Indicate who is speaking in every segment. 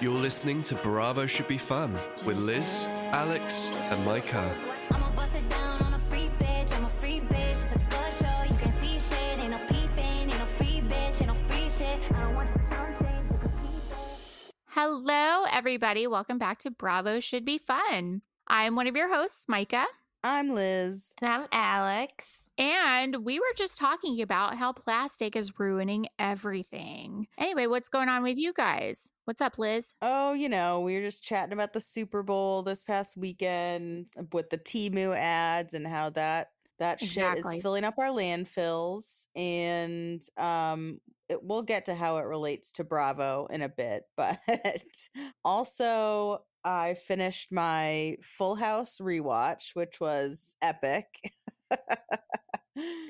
Speaker 1: You're listening to Bravo Should Be Fun with Liz, Alex, and Micah.
Speaker 2: I'ma bust it down on a free bitch. I'm a free bitch. It's a good show. You can see shit. Ain't no peeping. Ain't no free bitch. Ain't no free shit. I don't want you to change. You can keep it.
Speaker 3: Hello, everybody. Welcome back to Bravo Should Be Fun. I'm one of your hosts, Micah,
Speaker 4: I'm Liz.
Speaker 5: And I'm Alex.
Speaker 3: And we were just talking about how plastic is ruining everything. Anyway, what's going on with you guys? What's up, Liz?
Speaker 4: Oh, you know, we were just chatting about the Super Bowl this past weekend with the Temu ads and how that that shit is filling up our landfills. And um, it, we'll get to how it relates to Bravo in a bit, but also. I finished my Full House rewatch, which was epic.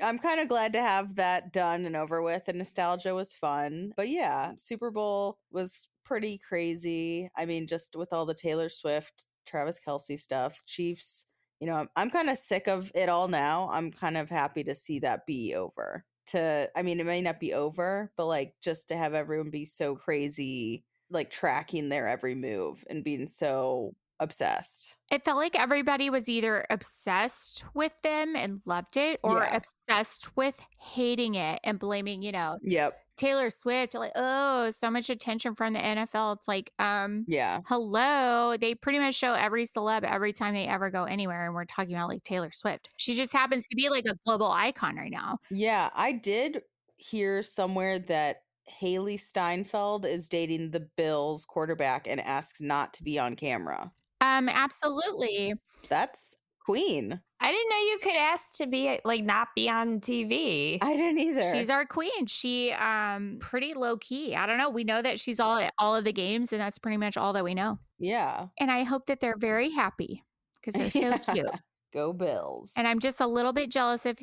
Speaker 4: I'm kind of glad to have that done and over with, and nostalgia was fun. But yeah, Super Bowl was pretty crazy. I mean, just with all the Taylor Swift, Travis Kelce stuff, Chiefs, you know, I'm, I'm kind of sick of it all now. I'm kind of happy to see that be over. To, I mean, it may not be over, but like just to have everyone be so crazy, like tracking their every move and being so obsessed.
Speaker 3: It felt like everybody was either obsessed with them and loved it or
Speaker 4: Yeah.
Speaker 3: obsessed with hating it and blaming, you know,
Speaker 4: Yep.
Speaker 3: Taylor Swift. Like, oh, so much attention from the NFL. It's like, um,
Speaker 4: Yeah.
Speaker 3: hello. They pretty much show every celeb every time they ever go anywhere. And we're talking about like Taylor Swift. She just happens to be like a global icon right now.
Speaker 4: Yeah, I did hear somewhere that Hailee Steinfeld is dating the Bills quarterback and asks not to be on camera.
Speaker 3: Um, absolutely.
Speaker 4: That's queen.
Speaker 5: I didn't know you could ask to be like not be on TV.
Speaker 4: I didn't either.
Speaker 3: She's our queen. She um pretty low key. I don't know. We know that she's all at all of the games, and that's pretty much all that we know.
Speaker 4: yeah.
Speaker 3: And I hope that they're very happy because they're so
Speaker 4: Yeah.
Speaker 3: cute.
Speaker 4: Go Bills.
Speaker 3: And I'm just a little bit jealous of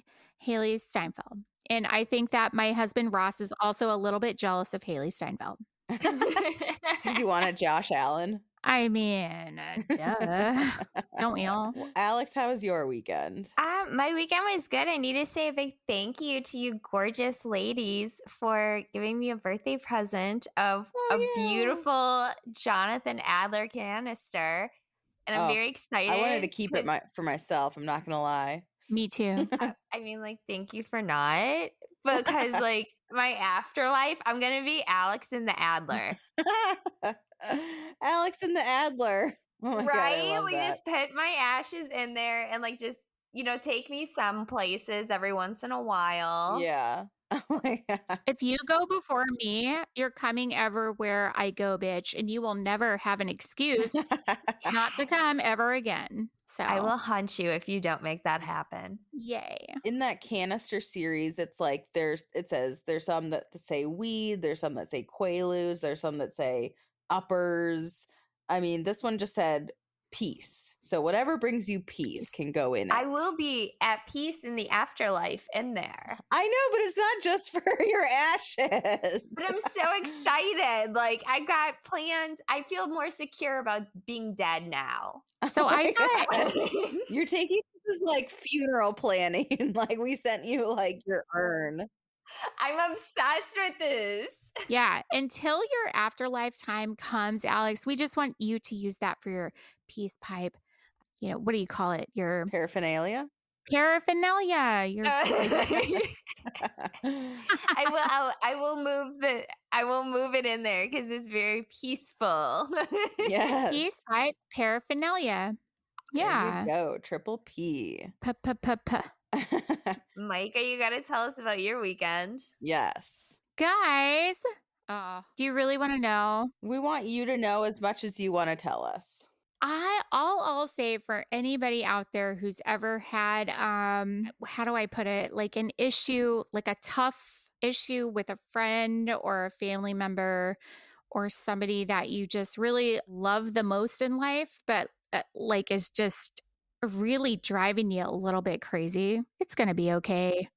Speaker 3: Hailee Steinfeld. And I think that my husband Ross is also a little bit jealous of Hailee Steinfeld.
Speaker 4: Because you wanted Josh Allen.
Speaker 3: I mean, uh, duh. Don't we all?
Speaker 4: Alex, how was your weekend?
Speaker 5: Um, my weekend was good. I need to say a big thank you to you gorgeous ladies for giving me a birthday present of
Speaker 4: Oh,
Speaker 5: a
Speaker 4: yeah.
Speaker 5: beautiful Jonathan Adler canister. And I'm
Speaker 4: Oh,
Speaker 5: very excited.
Speaker 4: I wanted to keep it my, for myself. I'm not going to lie.
Speaker 3: Me too.
Speaker 5: I mean, like, thank you for not. Because, like, my afterlife, I'm going to be Alex and the Adler.
Speaker 4: Alex and the Adler. Oh my God,
Speaker 5: right?
Speaker 4: love
Speaker 5: we
Speaker 4: that.
Speaker 5: just put my ashes in there and, like, just, you know, take me some places every once in a while.
Speaker 4: Yeah. Oh my God.
Speaker 3: If you go before me, you're coming everywhere I go, bitch, and you will never have an excuse not to come ever again. So
Speaker 5: I will hunt you if you don't make that happen.
Speaker 3: Yay.
Speaker 4: in that canister series, it's like there's it says there's some that say weed, there's some that say quaaludes, there's some that say uppers. I mean, this one just said peace. So whatever brings you peace can go in it.
Speaker 5: I will be at peace in the afterlife in there.
Speaker 4: I know, but it's not just for your ashes.
Speaker 5: But I'm so excited. Like, I got plans. I feel more secure about being dead now.
Speaker 3: Oh so
Speaker 4: Oh
Speaker 3: I
Speaker 4: my
Speaker 3: thought
Speaker 4: God. You're taking this like funeral planning. like we sent you like your urn.
Speaker 5: I'm obsessed with this.
Speaker 3: Yeah, until your afterlife time comes, Alex, we just want you to use that for your peace pipe. You know, what do you call it? Your
Speaker 4: Paraphernalia.
Speaker 3: paraphernalia. Your
Speaker 5: I will. I'll, I will move the. I will move it in there because it's very peaceful.
Speaker 4: yes.
Speaker 3: peace pipe paraphernalia.
Speaker 4: There
Speaker 3: Yeah.
Speaker 4: you go. Triple P.
Speaker 3: P-p-p-p.
Speaker 5: Micah, you got to tell us about your weekend.
Speaker 4: yes.
Speaker 3: Guys, oh, do you really want to know?
Speaker 4: We want you to know as much as you want to tell us.
Speaker 3: I all I'll say for anybody out there who's ever had um how do I put it like an issue like a tough issue with a friend or a family member or somebody that you just really love the most in life but uh, like is just really driving you a little bit crazy. It's going to be okay.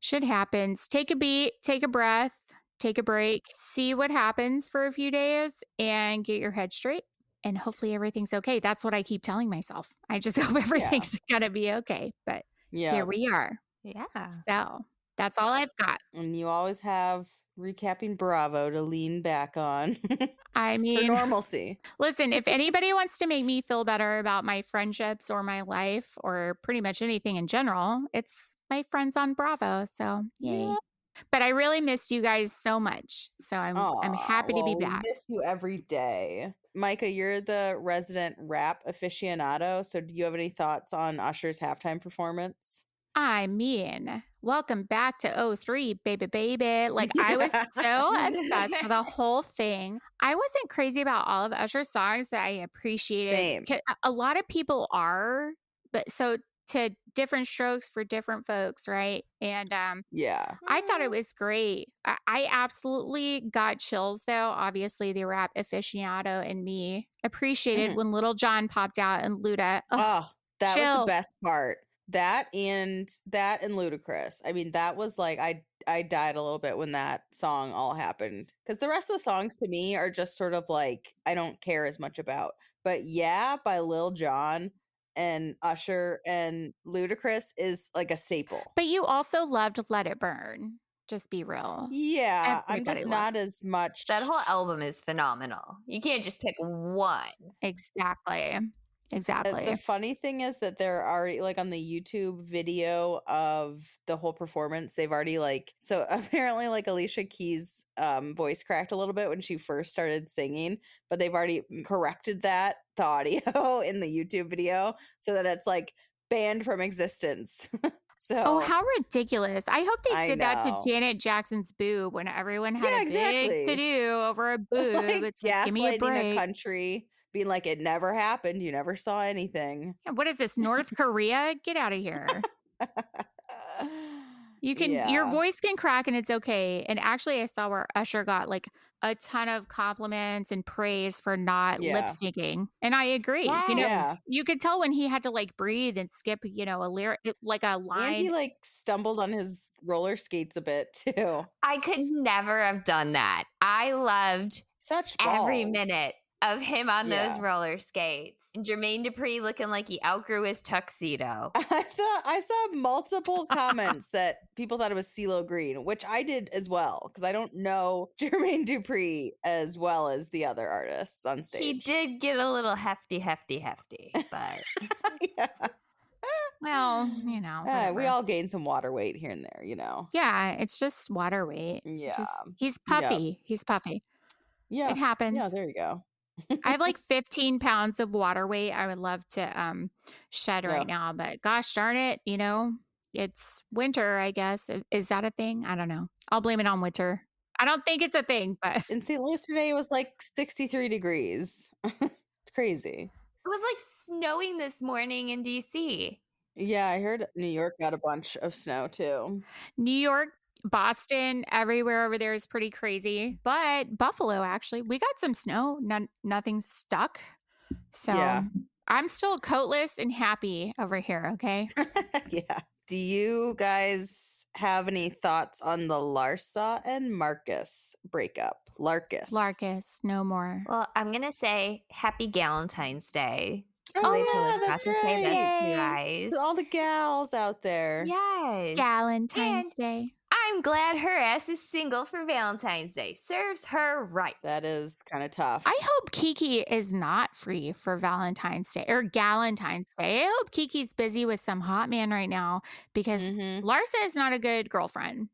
Speaker 3: Shit happens. Take a beat, take a breath, take a break, see what happens for a few days and get your head straight and hopefully everything's okay. That's what I keep telling myself. I just hope everything's going to be okay. But
Speaker 4: Yeah.
Speaker 3: here we are.
Speaker 5: Yeah.
Speaker 3: So, That's all I've got.
Speaker 4: And you always have recapping Bravo to lean back on
Speaker 3: I
Speaker 4: for
Speaker 3: mean,
Speaker 4: normalcy.
Speaker 3: listen, if anybody wants to make me feel better about my friendships or my life or pretty much anything in general, it's my friends on Bravo. So, yay. But I really missed you guys so much. So I'm I'm
Speaker 4: Aw,
Speaker 3: happy to be back.
Speaker 4: Miss you every day. Micah, you're the resident rap aficionado. So do you have any thoughts on Usher's halftime performance?
Speaker 3: I mean, welcome back to 03, baby, baby. Like, I was so obsessed with the whole thing. I wasn't crazy about all of Usher's songs that I appreciated.
Speaker 4: Same.
Speaker 3: a lot of people are, but so to different strokes for different folks, right? And um,
Speaker 4: Yeah.
Speaker 3: I thought it was great. I, I absolutely got chills, though. Obviously, the rap aficionado and me appreciated
Speaker 4: Mhm.
Speaker 3: when Lil Jon popped out and Luda. Ugh,
Speaker 4: Oh, that was the best part. That and that and Ludacris. I mean, that was like I I died a little bit when that song all happened because the rest of the songs to me are just sort of like I don't care as much about. But yeah, by Lil Jon and Usher and Ludacris is like a staple.
Speaker 3: But you also loved Let It Burn. Just be real.
Speaker 4: Yeah, I'm just
Speaker 3: loved
Speaker 4: not as much.
Speaker 5: That whole album is phenomenal. You can't just pick one.
Speaker 3: Exactly.
Speaker 4: Uh,
Speaker 3: Exactly.
Speaker 4: The funny thing is that they're already like on the YouTube video of the whole performance, they've already like so apparently like Alicia Keys um voice cracked a little bit when she first started singing, but they've already corrected that the audio in the YouTube video so that it's like banned from existence. so
Speaker 3: Oh, how ridiculous. I hope they did that to. Janet Jackson's boob when everyone had
Speaker 4: Yeah,
Speaker 3: a
Speaker 4: exactly.
Speaker 3: big to do over a boob.
Speaker 4: like
Speaker 3: it's like, give me a break.
Speaker 4: a country, being like it never happened, you never saw anything.
Speaker 3: Yeah, what is this, North Korea? Get out of here. You can, your voice can crack and it's okay. And actually, I saw where Usher got like a ton of compliments and praise for not lip syncing. And I agree. You know,
Speaker 4: Yeah.
Speaker 3: you could tell when he had to like breathe and skip, you know, a lyric, like a line.
Speaker 4: And he like stumbled on his roller skates a bit too.
Speaker 5: I could never have done that. I loved
Speaker 4: Such
Speaker 5: every minute of him on
Speaker 4: Yeah.
Speaker 5: those roller skates. And Jermaine Dupri looking like he outgrew his tuxedo.
Speaker 4: I thought I saw multiple comments that people thought it was CeeLo Green, which I did as well because I don't know Jermaine Dupri as well as the other artists on stage.
Speaker 5: He did get a little hefty, hefty, hefty, but
Speaker 4: yeah.
Speaker 3: well, you know,
Speaker 4: Eh, we all gain some water weight here and there, you know.
Speaker 3: Yeah, it's just water weight.
Speaker 4: Yeah.
Speaker 3: just- he's
Speaker 4: Yep.
Speaker 3: puffy. He's puffy.
Speaker 4: Yeah.
Speaker 3: It happens.
Speaker 4: Yeah, there you go.
Speaker 3: I have like 15 pounds of water weight. I would love to um shed
Speaker 4: Yeah.
Speaker 3: right now, but gosh darn it, you know, it's winter, I guess. Is, is that a thing? I don't know. I'll blame it on winter. I don't think it's a thing, but
Speaker 4: In St. Louis today it was like 63 degrees. it's crazy.
Speaker 5: it was like snowing this morning in DC.
Speaker 4: Yeah, I heard New York got a bunch of snow too.
Speaker 3: New York, Boston, everywhere over there is pretty crazy. But Buffalo, actually, we got some snow. None, nothing stuck. So
Speaker 4: Yeah.
Speaker 3: I'm still coatless and happy over here. Okay.
Speaker 4: yeah. Do you guys have any thoughts on the Larsa and Marcus breakup? Larcus.
Speaker 3: Larkus, no more.
Speaker 5: Well, I'm gonna say happy Galentine's Day.
Speaker 4: Oh, yeah, that's
Speaker 5: Valentine's Day, this, you
Speaker 4: right.
Speaker 5: guys.
Speaker 4: To all oh, the gals out there.
Speaker 5: Yes.
Speaker 3: Valentine's Day.
Speaker 5: I'm glad her ass is single for Valentine's Day. Serves her right.
Speaker 4: That is kind of tough.
Speaker 3: I hope Kiki is not free for Valentine's Day or Galentine's Day. I hope Kiki's busy with some hot man right now because
Speaker 4: Mhm.
Speaker 3: Larsa is not a good girlfriend.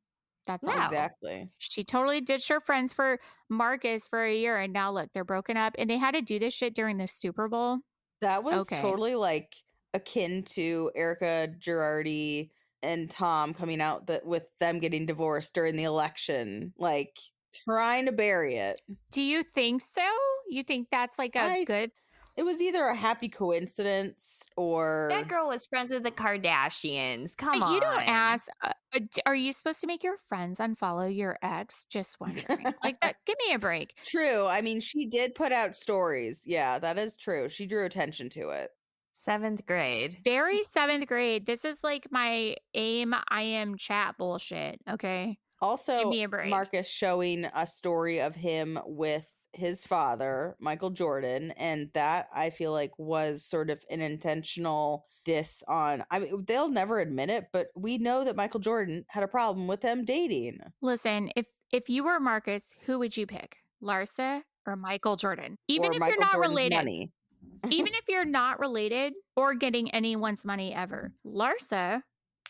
Speaker 3: That's.
Speaker 5: No.
Speaker 4: Exactly.
Speaker 3: She totally ditched her friends for Marcus for a year. And now look, they're broken up and they had to do this shit during the Super Bowl.
Speaker 4: That was
Speaker 3: Okay.
Speaker 4: totally like akin to Erika Girardi and Tom coming out that with them getting divorced during the election, like trying to bury it.
Speaker 3: Do you think so? You think that's like a
Speaker 4: I-
Speaker 3: good
Speaker 4: It was either a happy coincidence or
Speaker 5: That girl was friends with the Kardashians. Come on.
Speaker 3: You don't ask. Uh, uh, are you supposed to make your friends unfollow your ex? Just wondering. like that. Give me a break.
Speaker 4: True. I mean, she did put out stories. Yeah, that is true. She drew attention to it.
Speaker 5: Seventh grade.
Speaker 3: Very seventh grade. This is like my aim. I am chat bullshit. Okay.
Speaker 4: Also,
Speaker 3: me a break.
Speaker 4: Marcus showing a story of him with his father, Michael Jordan, and that I feel like was sort of an intentional diss on. I mean, they'll never admit it, but we know that Michael Jordan had a problem with them dating.
Speaker 3: Listen, if if you were Marcus, who would you pick? Larsa or Michael Jordan? Even
Speaker 4: or
Speaker 3: if
Speaker 4: Michael
Speaker 3: you're not
Speaker 4: Jordan's
Speaker 3: related.
Speaker 4: money.
Speaker 3: Even if you're not related or getting anyone's money ever. Larsa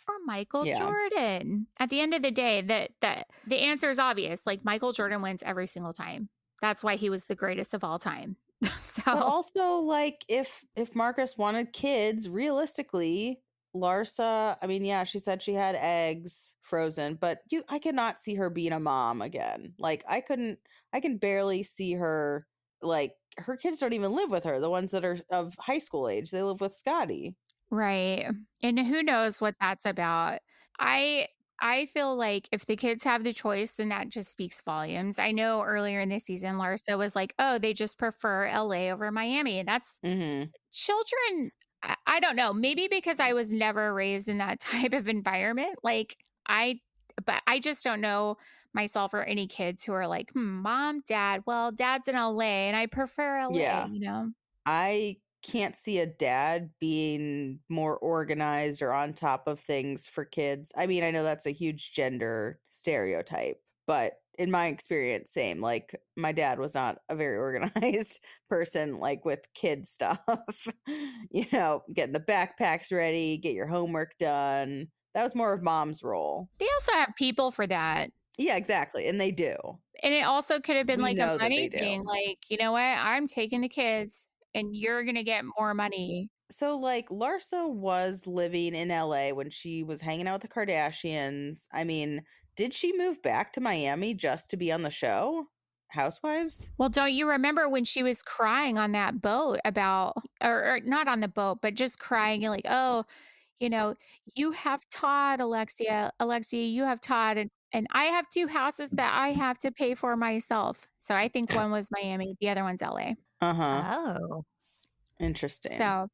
Speaker 3: or Michael
Speaker 4: Yeah.
Speaker 3: Jordan. At the end of the day, that that the answer is obvious. Like Michael Jordan wins every single time. That's why he was the greatest of all time. so
Speaker 4: But also, like, if if Marcus wanted kids, realistically, Larsa, I mean, yeah, she said she had eggs frozen, but you I cannot see her being a mom again. Like, I couldn't I can barely see her like her kids don't even live with her, the ones that are of high school age. They live with Scottie.
Speaker 3: Right. And who knows what that's about. I I feel like if the kids have the choice, then that just speaks volumes. I know earlier in the season, Larsa was like, oh, they just prefer LA over Miami. And that's
Speaker 4: Mm-hmm.
Speaker 3: children. I, I don't know. Maybe because I was never raised in that type of environment. Like I, but I just don't know myself or any kids who are like, hmm, mom, dad. Well, dad's in LA and I prefer LA,
Speaker 4: Yeah.
Speaker 3: you know?
Speaker 4: I can't see a dad being more organized or on top of things for kids. I mean, I know that's a huge gender stereotype, but in my experience, same. Like, my dad was not a very organized person, like with kid stuff. you know, getting the backpacks ready, get your homework done. That was more of mom's role.
Speaker 3: They also have people for that.
Speaker 4: Yeah, exactly. And they do.
Speaker 3: And it also could have been
Speaker 4: We
Speaker 3: like a money thing. Like, you know what? I'm taking the kids and you're going to get more money.
Speaker 4: so like Larsa was living in LA when she was hanging out with the Kardashians. I mean, did she move back to Miami just to be on the show? Housewives?
Speaker 3: Well, don't you remember when she was crying on that boat about, or, or not on the boat, but just crying and like, oh, you know, you have Todd, Alexia, Alexia, you have Todd, and and I have two houses that I have to pay for myself. So I think one was Miami, the other one's LA.
Speaker 4: Uh-huh.
Speaker 5: Oh.
Speaker 4: Interesting.
Speaker 3: So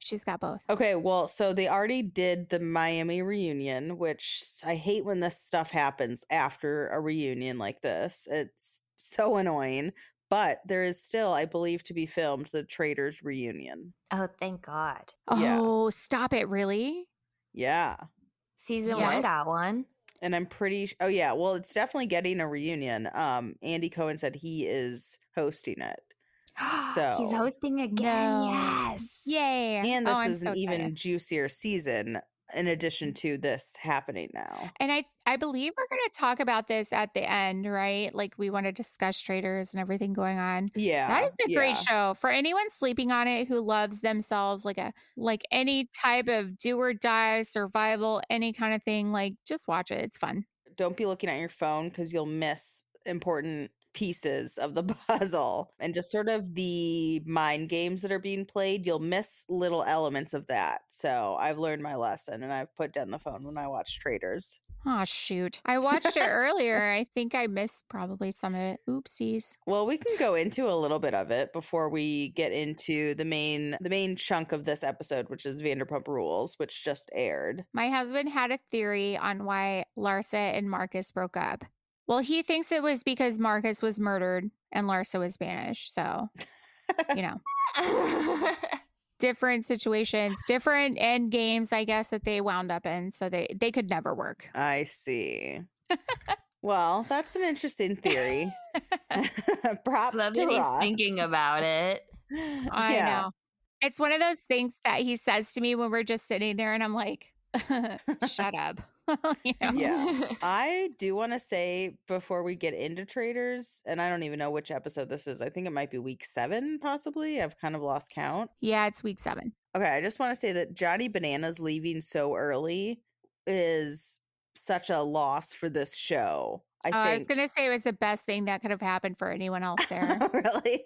Speaker 3: she's got both.
Speaker 4: Okay, well, so they already did the Miami reunion, which I hate when this stuff happens after a reunion like this. It's so annoying. But there is still, I believe, to be filmed the Traitors reunion.
Speaker 5: Oh, thank God.
Speaker 4: Yeah.
Speaker 3: Oh, stop it! Really?
Speaker 4: Yeah.
Speaker 5: Season
Speaker 3: Yes.
Speaker 5: one got one.
Speaker 4: And I'm pretty oh yeah, well it's definitely getting a reunion. Um Andy Cohen said he is hosting it. So he's
Speaker 5: hosting again.
Speaker 3: No.
Speaker 5: Yes.
Speaker 3: Yay!
Speaker 4: And
Speaker 3: Oh,
Speaker 4: this
Speaker 3: I'm
Speaker 4: is
Speaker 3: so
Speaker 4: an even juicier season in addition mm. to this happening now.
Speaker 3: And I I believe we're going to talk about this at the end, right? Like we want to discuss traitors and everything going on.
Speaker 4: Yeah.
Speaker 3: That is a great show for anyone sleeping on it who loves themselves like a like any type of do or die survival, any kind of thing. Like just watch it. It's fun.
Speaker 4: Don't be looking at your phone cuz you'll miss important pieces of the puzzle and just sort of the mind games that are being played you'll miss little elements of that so i've learned my lesson and i've put down the phone when i watch traitors
Speaker 3: Oh shoot. I watched it earlier. I think I missed probably some of it. Oopsies.
Speaker 4: Well, we can go into a little bit of it before we get into the main the main chunk of this episode, which is Vanderpump Rules, which just aired.
Speaker 3: My husband had a theory on why Larsa and Marcus broke up. Well, he thinks it was because Marcus was murdered and Larsa was banished. So, you know, different situations, different end games, I guess, that they wound up in. So they, they could never work.
Speaker 4: I see. well, that's an interesting theory. Props
Speaker 5: Love
Speaker 4: to
Speaker 5: that he's
Speaker 4: Ross.
Speaker 5: thinking about it.
Speaker 3: I
Speaker 4: yeah.
Speaker 3: know. It's one of those things that he says to me when we're just sitting there and I'm like, shut up. you know?
Speaker 4: Yeah. I do want to say before we get into traitors, and I don't even know which episode this is. I think it might be week seven, possibly. I've kind of lost count.
Speaker 3: Yeah, it's week seven.
Speaker 4: Okay, I just want to say that Johnny Bananas leaving so early is such a loss for this show. I
Speaker 3: Uh,
Speaker 4: think.
Speaker 3: I was going to say it was the best thing that could have happened for anyone else there.
Speaker 4: really?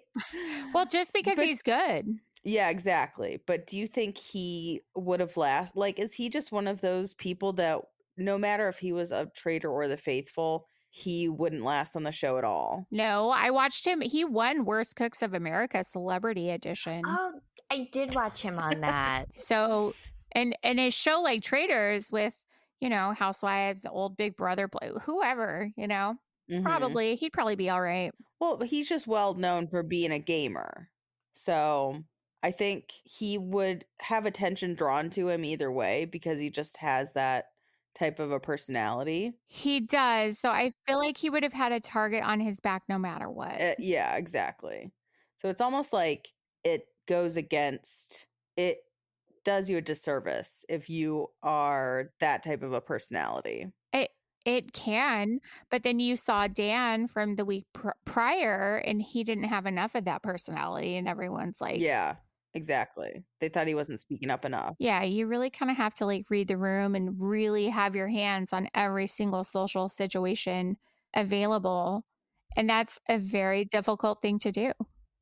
Speaker 3: well, just because
Speaker 4: But-
Speaker 3: he's good.
Speaker 4: Yeah, exactly. But do you think he would have last? Like, is he just one of those people that no matter if he was a traitor or the faithful, he wouldn't last on the show at all?
Speaker 3: No, I watched him. He won Worst Cooks of America Celebrity Edition.
Speaker 5: Oh, I did watch him on that.
Speaker 3: So, and and his show like Traitors with you know, housewives, old big brother, bl- whoever, you know,
Speaker 4: Mhm.
Speaker 3: probably, he'd probably be all right.
Speaker 4: Well, he's just well known for being a gamer. So I think he would have attention drawn to him either way because he just has that type of a personality.
Speaker 3: He does. So I feel like he would have had a target on his back no matter what.
Speaker 4: Uh, yeah, exactly. So it's almost like it goes against it does you a disservice if you are that type of a personality.
Speaker 3: It it can, but then you saw Dan from the week pr- prior, and he didn't have enough of that personality, and everyone's like,
Speaker 4: yeah, exactly. They thought he wasn't speaking up enough.
Speaker 3: yeah, you really kind of have to like read the room and really have your hands on every single social situation available, and that's a very difficult thing to do.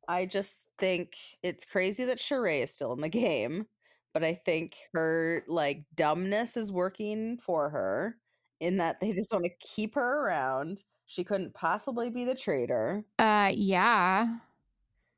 Speaker 4: I just think it's crazy that Sheree is still in the game, but I think her like dumbness is working for her in that they just want to keep her around. She couldn't possibly be the traitor.
Speaker 3: Uh, yeah,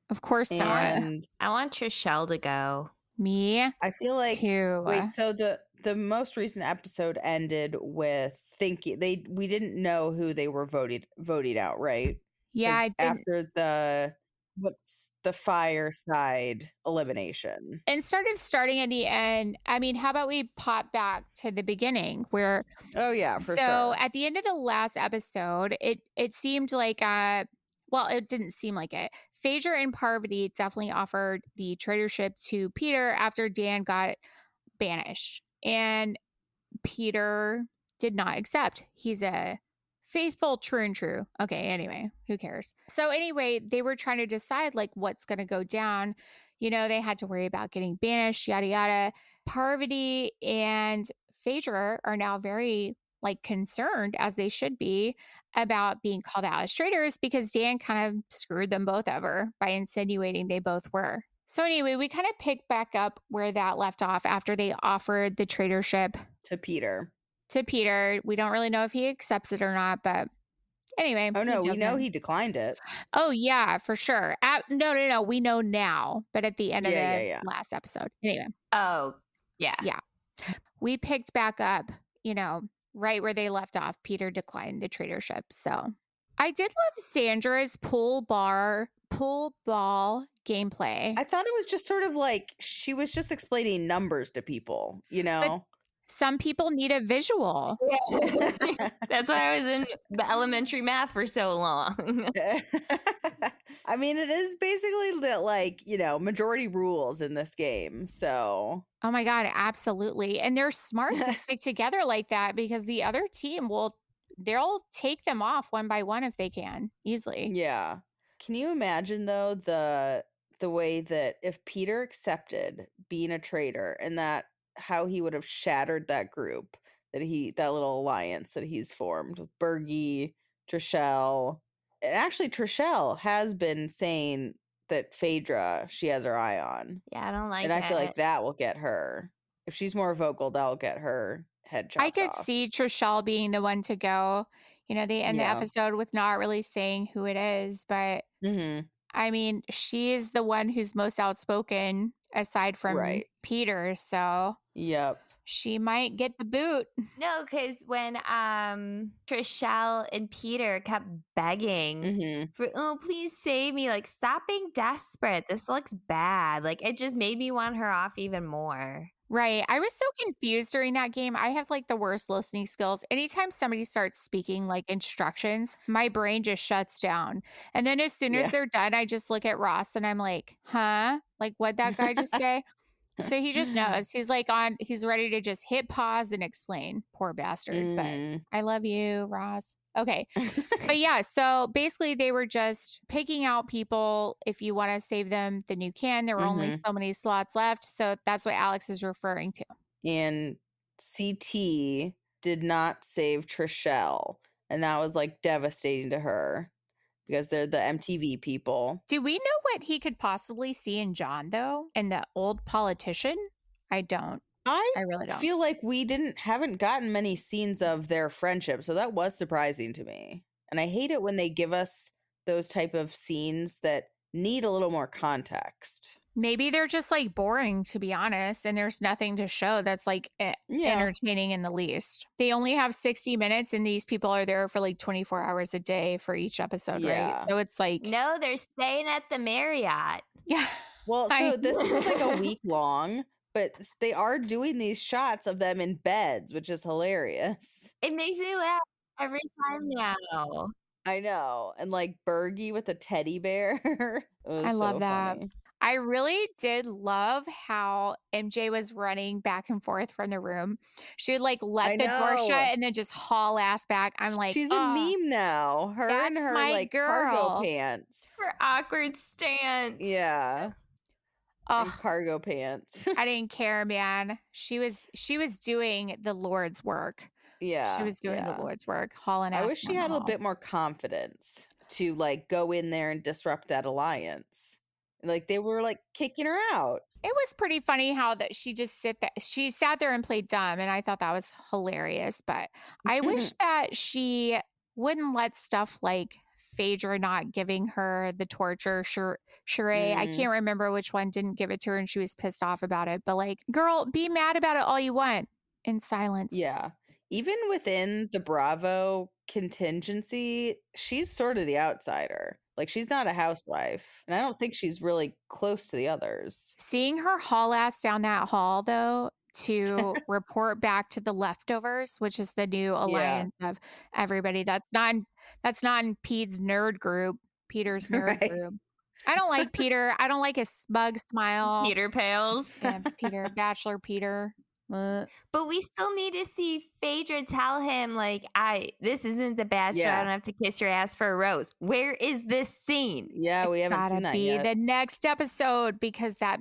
Speaker 3: of course not.
Speaker 4: And
Speaker 5: I want Trishelle to go.
Speaker 3: Me
Speaker 4: I feel like
Speaker 3: too.
Speaker 4: wait, so the the most recent episode ended with thinking they we didn't know who they were voted voting out, right?
Speaker 3: yeah,
Speaker 4: 'Cause after the what's the fireside elimination.
Speaker 3: Instead of starting at the end, I mean, how about we pop back to the beginning where
Speaker 4: Oh yeah, for sure.
Speaker 3: so
Speaker 4: sure.
Speaker 3: at the end of the last episode, it it seemed like uh well, it didn't seem like it. Phaedra and Parvati definitely offered the traitorship to Peter after Dan got banished. And Peter did not accept. He's a faithful, true and true. Okay, anyway, who cares? So anyway, they were trying to decide like what's gonna go down. You know, they had to worry about getting banished, yada yada. Parvati and Phaedra are now very like concerned as they should be about being called out as traitors because Dan kind of screwed them both over by insinuating they both were. So anyway, we kind of pick back up where that left off after they offered the traitorship
Speaker 4: to Peter.
Speaker 3: to Peter. We don't really know if he accepts it or not, but anyway.
Speaker 4: Oh no, we know he declined it.
Speaker 3: Oh yeah, for sure. At, no, no, no. We know now, but at the end of the
Speaker 4: yeah, yeah.
Speaker 3: last episode. Anyway,
Speaker 5: Oh, yeah.
Speaker 3: Yeah. we picked back up. You know, right where they left off. Peter declined the traitorship. So I did love Sandra's pool bar, pool ball gameplay.
Speaker 4: I thought it was just sort of like she was just explaining numbers to people, you know?
Speaker 3: Some people need a visual.
Speaker 5: That's why I was in the elementary math for so long.
Speaker 4: Eh, I mean, it is basically the like, you know, majority rules in this game. So,
Speaker 3: Oh my God, absolutely. And they're smart to stick together like that because the other team will, they'll take them off one by one if they can easily.
Speaker 4: yeah. Can you imagine though the the way that if Peter accepted being a traitor and that how he would have shattered that group that he that little alliance that he's formed with Bergie, Trishelle. And actually Trishelle has been saying that Phaedra she has her eye on.
Speaker 5: yeah, I don't like
Speaker 4: and I feel like that will get her. If she's more vocal, that'll get her head chopped
Speaker 3: I could
Speaker 4: off.
Speaker 3: see Trishelle being the one to go. You know, they end
Speaker 4: Yeah.
Speaker 3: the episode with not really saying who it is, but
Speaker 4: hmm
Speaker 3: I mean, she is the one who's most outspoken aside from
Speaker 4: Right.
Speaker 3: Peter. So
Speaker 4: Yep.
Speaker 3: she might get the boot.
Speaker 5: No, because when um Trishelle and Peter kept begging
Speaker 4: hmm
Speaker 5: for, oh, please save me. Like, stop being desperate. This looks bad. Like, it just made me want her off even more.
Speaker 3: Right. I was so confused during that game. I have like the worst listening skills. Anytime somebody starts speaking like instructions, my brain just shuts down. And then as soon
Speaker 4: Yeah.
Speaker 3: as they're done, I just look at Ross and I'm like, huh? Like, what'd that guy just say? So he just knows. He's like on, he's ready to just hit pause and explain. Poor bastard. But
Speaker 4: Mm.
Speaker 3: I love you, Ross. Okay. But yeah, so basically they were just picking out people. If you want to save them, then you can. There were only
Speaker 4: Mhm.
Speaker 3: so many slots left. So that's what Alex is referring to.
Speaker 4: and CT did not save Trishelle, and that was like devastating to her because they're the MTV people.
Speaker 3: Do we know what he could possibly see in John, though? And the old politician? I don't.
Speaker 4: I
Speaker 3: I really don't.
Speaker 4: feel like we didn't haven't gotten many scenes of their friendship, so that was surprising to me. And I hate it when they give us those type of scenes that need a little more context.
Speaker 3: Maybe they're just like boring, to be honest, and there's nothing to show that's like
Speaker 4: Yeah.
Speaker 3: entertaining in the least. They only have 60 minutes, and these people are there for like 24 hours a day for each episode,
Speaker 4: Yeah.
Speaker 3: right? So it's like,
Speaker 5: No, they're staying at the Marriott.
Speaker 3: yeah.
Speaker 4: Well,
Speaker 3: I
Speaker 4: so this was like a week long, but they are doing these shots of them in beds, which is hilarious.
Speaker 5: It makes me laugh every time now.
Speaker 4: I know. And like Bergie with a teddy bear. It was
Speaker 3: I love that.
Speaker 4: funny.
Speaker 3: I really did love how MJ was running back and forth from the room. She would like let
Speaker 4: I
Speaker 3: the door shut and then just haul ass back. I'm like,
Speaker 4: She's a
Speaker 3: "Oh,
Speaker 4: meme now. Her and her
Speaker 3: my
Speaker 4: like
Speaker 3: girl."
Speaker 4: cargo pants.
Speaker 5: For awkward stance.
Speaker 4: Yeah.
Speaker 3: ugh,
Speaker 4: And cargo pants.
Speaker 3: I didn't care, man. She was she was doing the Lord's work.
Speaker 4: Yeah.
Speaker 3: she was doing
Speaker 4: yeah.
Speaker 3: the Lord's work, hauling
Speaker 4: I wish she had a
Speaker 3: hall.
Speaker 4: bit more confidence to like go in there and disrupt that alliance. Like they were like kicking her out.
Speaker 3: It was pretty funny how that she just sit that she sat there and played dumb, and I thought that was hilarious. But I wish that she wouldn't let stuff like Phaedra not giving her the torture. Sure, Sheree, I
Speaker 4: Mm.
Speaker 3: can't remember which one didn't give it to her, and she was pissed off about it. But like, girl, be mad about it all you want in silence.
Speaker 4: Yeah. Even within the Bravo contingency, she's sort of the outsider. Like she's not a housewife. And I don't think she's really close to the others.
Speaker 3: Seeing her haul ass down that hall though to report back to the leftovers, which is the new alliance of everybody. That's not in- that's not in Pete's nerd group, Peter's nerd
Speaker 4: Right.
Speaker 3: group. I don't like Peter. I don't like his smug smile.
Speaker 5: Peter Pales.
Speaker 3: Yeah, Peter, Bachelor Peter. Uh,
Speaker 5: But we still need to see Phaedra tell him, like, I this isn't the bachelor. I don't have to kiss your ass for a rose. Where is this scene?
Speaker 4: Yeah, we haven't
Speaker 3: gotta
Speaker 4: seen that
Speaker 3: be
Speaker 4: yet.
Speaker 3: the next episode because that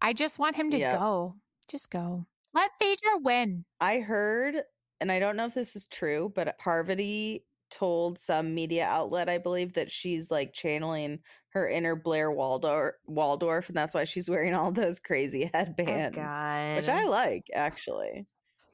Speaker 3: I just want him to
Speaker 4: Yep.
Speaker 3: go. Just go. Let Phaedra win.
Speaker 4: I heard, and I don't know if this is true, but Parvati told some media outlet, I believe, that she's like channeling her inner Blair Waldorf, Waldorf and that's why she's wearing all those crazy headbands,
Speaker 5: Oh,
Speaker 4: which I like actually.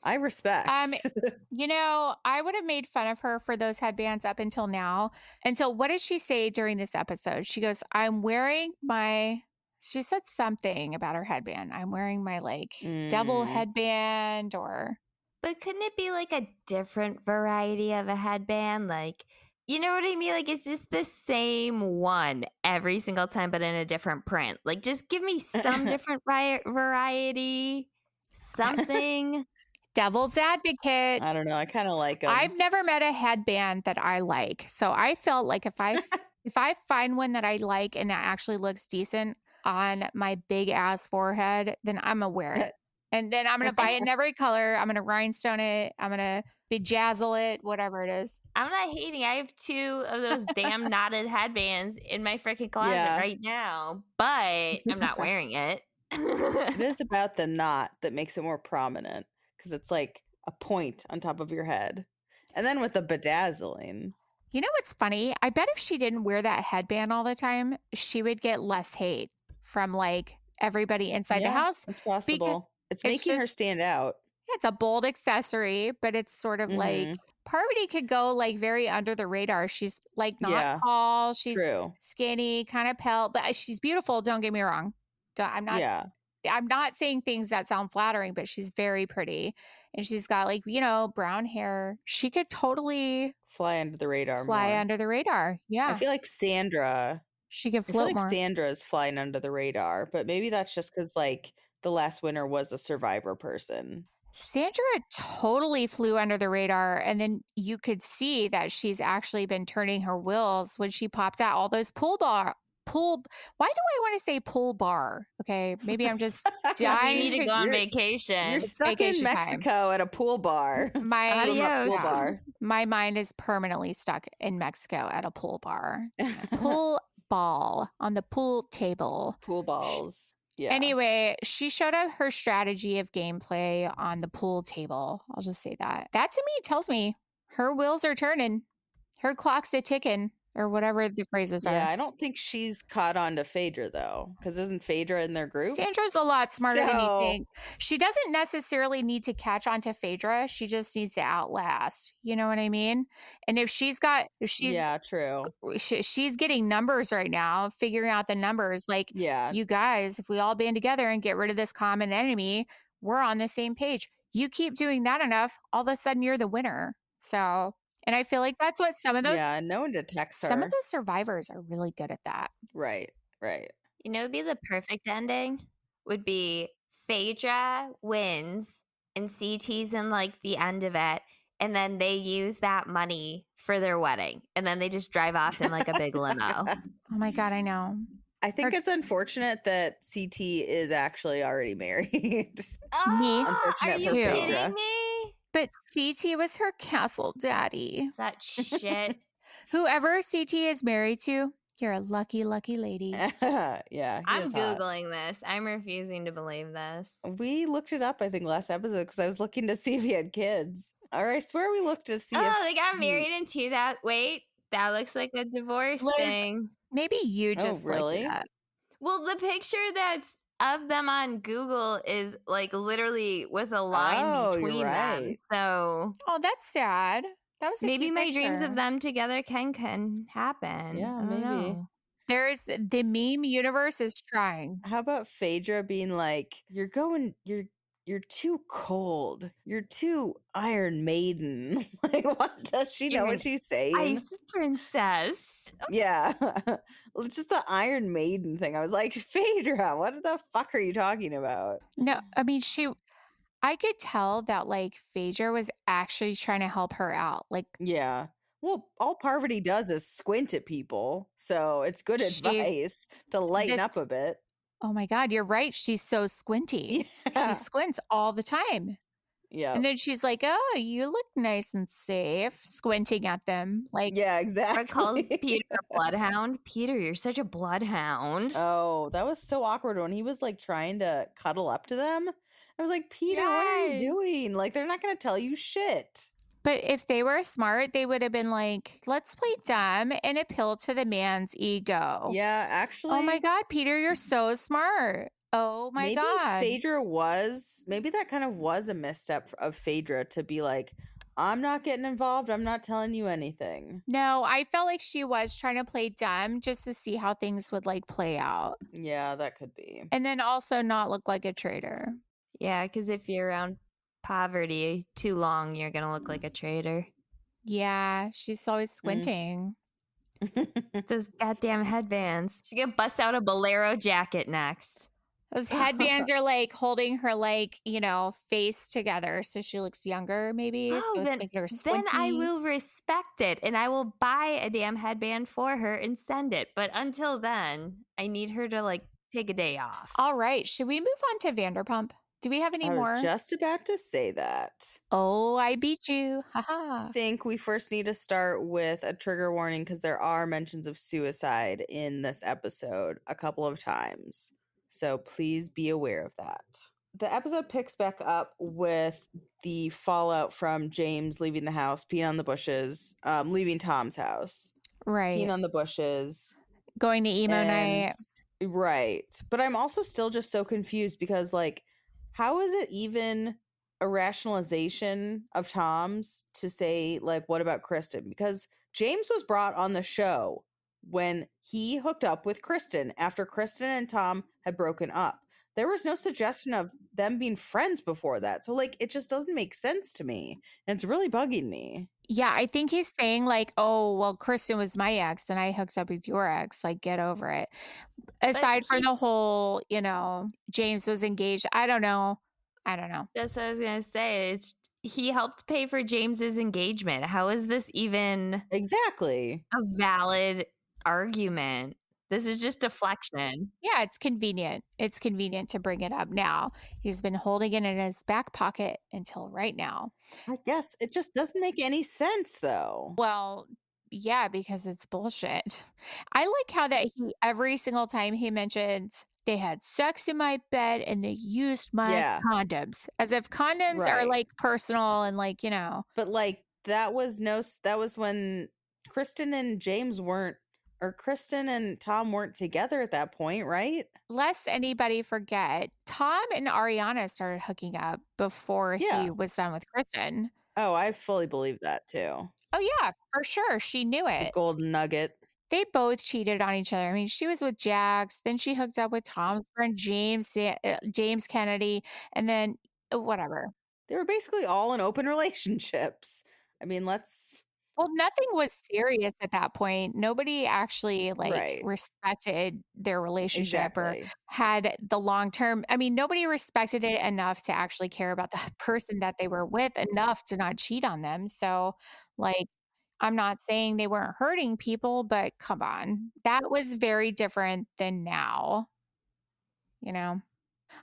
Speaker 4: I respect.
Speaker 3: You know, I would have made fun of her for those headbands up until now. And so, what does she say during this episode? She goes, I'm wearing my, she said something about her headband. I'm wearing my like devil
Speaker 4: Mm.
Speaker 3: headband or,
Speaker 5: But couldn't it be like a different variety of a headband? Like, you know what I mean? Like, it's just the same one every single time, but in a different print. Like, just give me some different vari- variety, something.
Speaker 3: devil's advocate.
Speaker 4: I don't know. I kind of like them.
Speaker 3: I've never met a headband that I like. So I felt like if I if I find one that I like and that actually looks decent on my big ass forehead, then I'm gonna wear it. And then I'm gonna buy it in every color. I'm gonna rhinestone it. I'm gonna bejazzle it, whatever it is.
Speaker 5: I'm not hating. I have two of those damn knotted headbands in my freaking closet
Speaker 4: Yeah.
Speaker 5: right now, but I'm not wearing it.
Speaker 4: it is about the knot that makes it more prominent because it's like a point on top of your head. And then with the bedazzling.
Speaker 3: You know what's funny? I bet if she didn't wear that headband all the time, she would get less hate from like everybody inside the house.
Speaker 4: It's possible. It's,
Speaker 3: it's
Speaker 4: making her stand out.
Speaker 3: Yeah, it's a bold accessory, but it's sort of like
Speaker 4: Mhm.
Speaker 3: Parvati could go like very under the radar. She's like not
Speaker 4: Yeah,
Speaker 3: tall, she's
Speaker 4: True.
Speaker 3: skinny, kind of pale, but uh, she's beautiful. Don't get me wrong. Don't- I'm not.
Speaker 4: yeah.
Speaker 3: I'm not saying things that sound flattering, but she's very pretty, and she's got like you know brown hair. She could totally
Speaker 4: Fly under the radar.
Speaker 3: fly
Speaker 4: more.
Speaker 3: under the radar. Yeah,
Speaker 4: I feel like Sandra.
Speaker 3: she could
Speaker 4: I feel like
Speaker 3: more.
Speaker 4: Sandra's flying under the radar, but maybe that's just because like the last winner was a survivor person.
Speaker 3: Sandra totally flew under the radar, and then you could see that she's actually been turning her wheels when she popped out all those pool bar pool. Why do I want to say pool bar? Okay, maybe I'm just
Speaker 5: you
Speaker 3: dying
Speaker 5: need to
Speaker 3: to
Speaker 5: go on
Speaker 4: You're-
Speaker 5: vacation.
Speaker 4: You're
Speaker 3: It's
Speaker 4: stuck in
Speaker 3: vacation time.
Speaker 4: Mexico at a pool bar.
Speaker 3: my
Speaker 4: Swim pool
Speaker 5: Adios.
Speaker 4: bar.
Speaker 3: my mind is permanently stuck in Mexico at a pool bar. Pool ball on the pool table.
Speaker 4: pool balls. Yeah.
Speaker 3: Anyway, she showed up her strategy of gameplay on the pool table. I'll just say that. That to me tells me her wheels are turning. Her clock's a ticking. Or whatever the phrases are. Yeah.
Speaker 4: I don't think she's caught on to Phaedra though, because isn't Phaedra in their group?
Speaker 3: Sandra's a lot smarter than you think. She doesn't necessarily need to catch on to Phaedra. She just needs to outlast. You know what I mean? And if she's got, if she's,
Speaker 4: yeah, true.
Speaker 3: she, she's getting numbers right now, figuring out the numbers. Like,
Speaker 4: Yeah,
Speaker 3: you guys, if we all band together and get rid of this common enemy, we're on the same page. You keep doing that enough, all of a sudden you're the winner. So, and I feel like that's what some of those,
Speaker 4: yeah. No one detects her.
Speaker 3: some of those survivors are really good at that.
Speaker 4: Right, right.
Speaker 5: You know, it'd be the perfect ending would be Phaedra wins and CT's in like the end of it, and then they use that money for their wedding, and then they just drive off in like a big limo.
Speaker 3: Oh my God, I know.
Speaker 4: I think it's unfortunate that CT is actually already married.
Speaker 5: Ah, are you
Speaker 3: for
Speaker 5: kidding me?
Speaker 3: But CT was her castle daddy.
Speaker 5: That shit.
Speaker 3: Whoever CT is married to, you're a lucky, lucky lady.
Speaker 4: yeah, he
Speaker 5: I'm
Speaker 4: is hot.
Speaker 5: googling this. I'm refusing to believe this.
Speaker 4: We looked it up, I think, last episode because I was looking to see if he had kids. Or I swear we looked to see
Speaker 5: oh,
Speaker 4: if
Speaker 5: they got
Speaker 4: he-
Speaker 5: married in two that. Wait, that looks like a divorce
Speaker 3: Liz,
Speaker 5: thing.
Speaker 3: Maybe you
Speaker 4: Oh,
Speaker 3: just looked
Speaker 4: really?
Speaker 3: it up.
Speaker 5: Well, the picture that's of them on Google is like literally with a line
Speaker 4: Oh, you're
Speaker 5: between them. So
Speaker 3: Oh, that's sad. That was a
Speaker 5: maybe
Speaker 3: cute
Speaker 5: my dreams of them together can can happen.
Speaker 4: Yeah, maybe.
Speaker 5: know.
Speaker 3: There's the meme universe is trying.
Speaker 4: How about Phaedra being like, "You're going, you're you're too cold. You're too Iron Maiden." like, what does she know
Speaker 5: You're
Speaker 4: what she's saying?
Speaker 5: Ice princess.
Speaker 4: Oh. Yeah, just the Iron Maiden thing. I was like, Phaedra, what the fuck are you talking about?
Speaker 3: No, I mean she I could tell that like Phaedra was actually trying to help her out. Like
Speaker 4: Yeah. Well, all Parvati does is squint at people, so it's good advice to lighten up a bit.
Speaker 3: Oh my God, you're right. She's so squinty.
Speaker 4: Yeah,
Speaker 3: She squints all the time.
Speaker 4: yeah,
Speaker 3: And then she's like, Oh, you look nice and safe, squinting at them. Like,
Speaker 4: yeah,
Speaker 5: Or calls
Speaker 4: exactly.
Speaker 5: Peter a bloodhound. Peter, you're such a bloodhound.
Speaker 4: Oh, that was so awkward when he was like trying to cuddle up to them. I was like, Peter, what are you doing? Like, they're not going to tell you shit.
Speaker 3: But if they were smart, they would have been like, Let's play dumb and appeal to the man's ego.
Speaker 4: Yeah, actually.
Speaker 3: Oh my God, Peter, you're so smart. Oh my God.
Speaker 4: maybe
Speaker 3: God.
Speaker 4: Phaedra was, maybe that kind of was a misstep of Phaedra to be like, I'm not getting involved. I'm not telling you anything.
Speaker 3: No, I felt like she was trying to play dumb just to see how things would like play out.
Speaker 4: Yeah, that could be.
Speaker 3: And then also not look like a traitor.
Speaker 5: Yeah, because if you're around Parvati too long, you're gonna look like a traitor.
Speaker 3: Yeah, she's always
Speaker 4: Mm.
Speaker 3: squinting.
Speaker 5: Those goddamn headbands. She's gonna bust out a bolero jacket next.
Speaker 3: Those headbands are like holding her like, you know, face together so she looks younger maybe.
Speaker 5: Oh,
Speaker 3: so
Speaker 5: then, then I will respect it and I will buy a damn headband for her and send it. But until then, I need her to like take a day off.
Speaker 3: All right, should we move on to Vanderpump? Do we have any
Speaker 4: I
Speaker 3: more?
Speaker 4: I was just about to say that.
Speaker 3: Oh, I beat you. Haha.
Speaker 4: I think we first need to start with a trigger warning because there are mentions of suicide in this episode a couple of times. So please be aware of that. The episode picks back up with the fallout from James leaving the house, peeing on the bushes, um, leaving Tom's house,
Speaker 3: Right.
Speaker 4: peeing on the bushes.
Speaker 3: Going to emo night.
Speaker 4: Right. But I'm also still just so confused because, like, how is it even a rationalization of Tom's to say, like, what about Kristen? Because James was brought on the show when he hooked up with Kristen after Kristen and Tom had broken up. There was no suggestion of them being friends before that. So, like, it just doesn't make sense to me. And it's really bugging me.
Speaker 3: Yeah, I think he's saying like, "Oh, well, Kristen was my ex, and I hooked up with your ex. Like, get over it." Aside from the whole, you know, James was engaged. I don't know. I don't know.
Speaker 5: That's what I was gonna say. It's he helped pay for James's engagement. How is this even
Speaker 4: Exactly.
Speaker 5: a valid argument? This is just deflection.
Speaker 3: Yeah, it's convenient. It's convenient to bring it up now. He's been holding it in his back pocket until right now.
Speaker 4: I guess it just doesn't make any sense, though.
Speaker 3: Well, yeah, because it's bullshit. I like how that he every single time he mentions they had sex in my bed and they used my
Speaker 4: Yeah.
Speaker 3: condoms as if condoms are like personal and like, you know.
Speaker 4: but like that was no that was when Kristen and James weren't, or Kristen and Tom weren't together at that point, right?
Speaker 3: Lest anybody forget, Tom and Ariana started hooking up before
Speaker 4: Yeah.
Speaker 3: he was done with Kristen.
Speaker 4: Oh, I fully believe that too.
Speaker 3: Oh yeah, for sure. She knew it.
Speaker 4: The golden nugget.
Speaker 3: They both cheated on each other. I mean, she was with Jax, then she hooked up with Tom's friend James uh, James Kennedy, and then uh, whatever.
Speaker 4: They were basically all in open relationships. I mean, let's
Speaker 3: Well, nothing was serious at that point. Nobody actually like
Speaker 4: Right.
Speaker 3: respected their relationship or had the long term. I mean, nobody respected it enough to actually care about the person that they were with enough to not cheat on them. So, like, I'm not saying they weren't hurting people, but come on. That was very different than now. You know,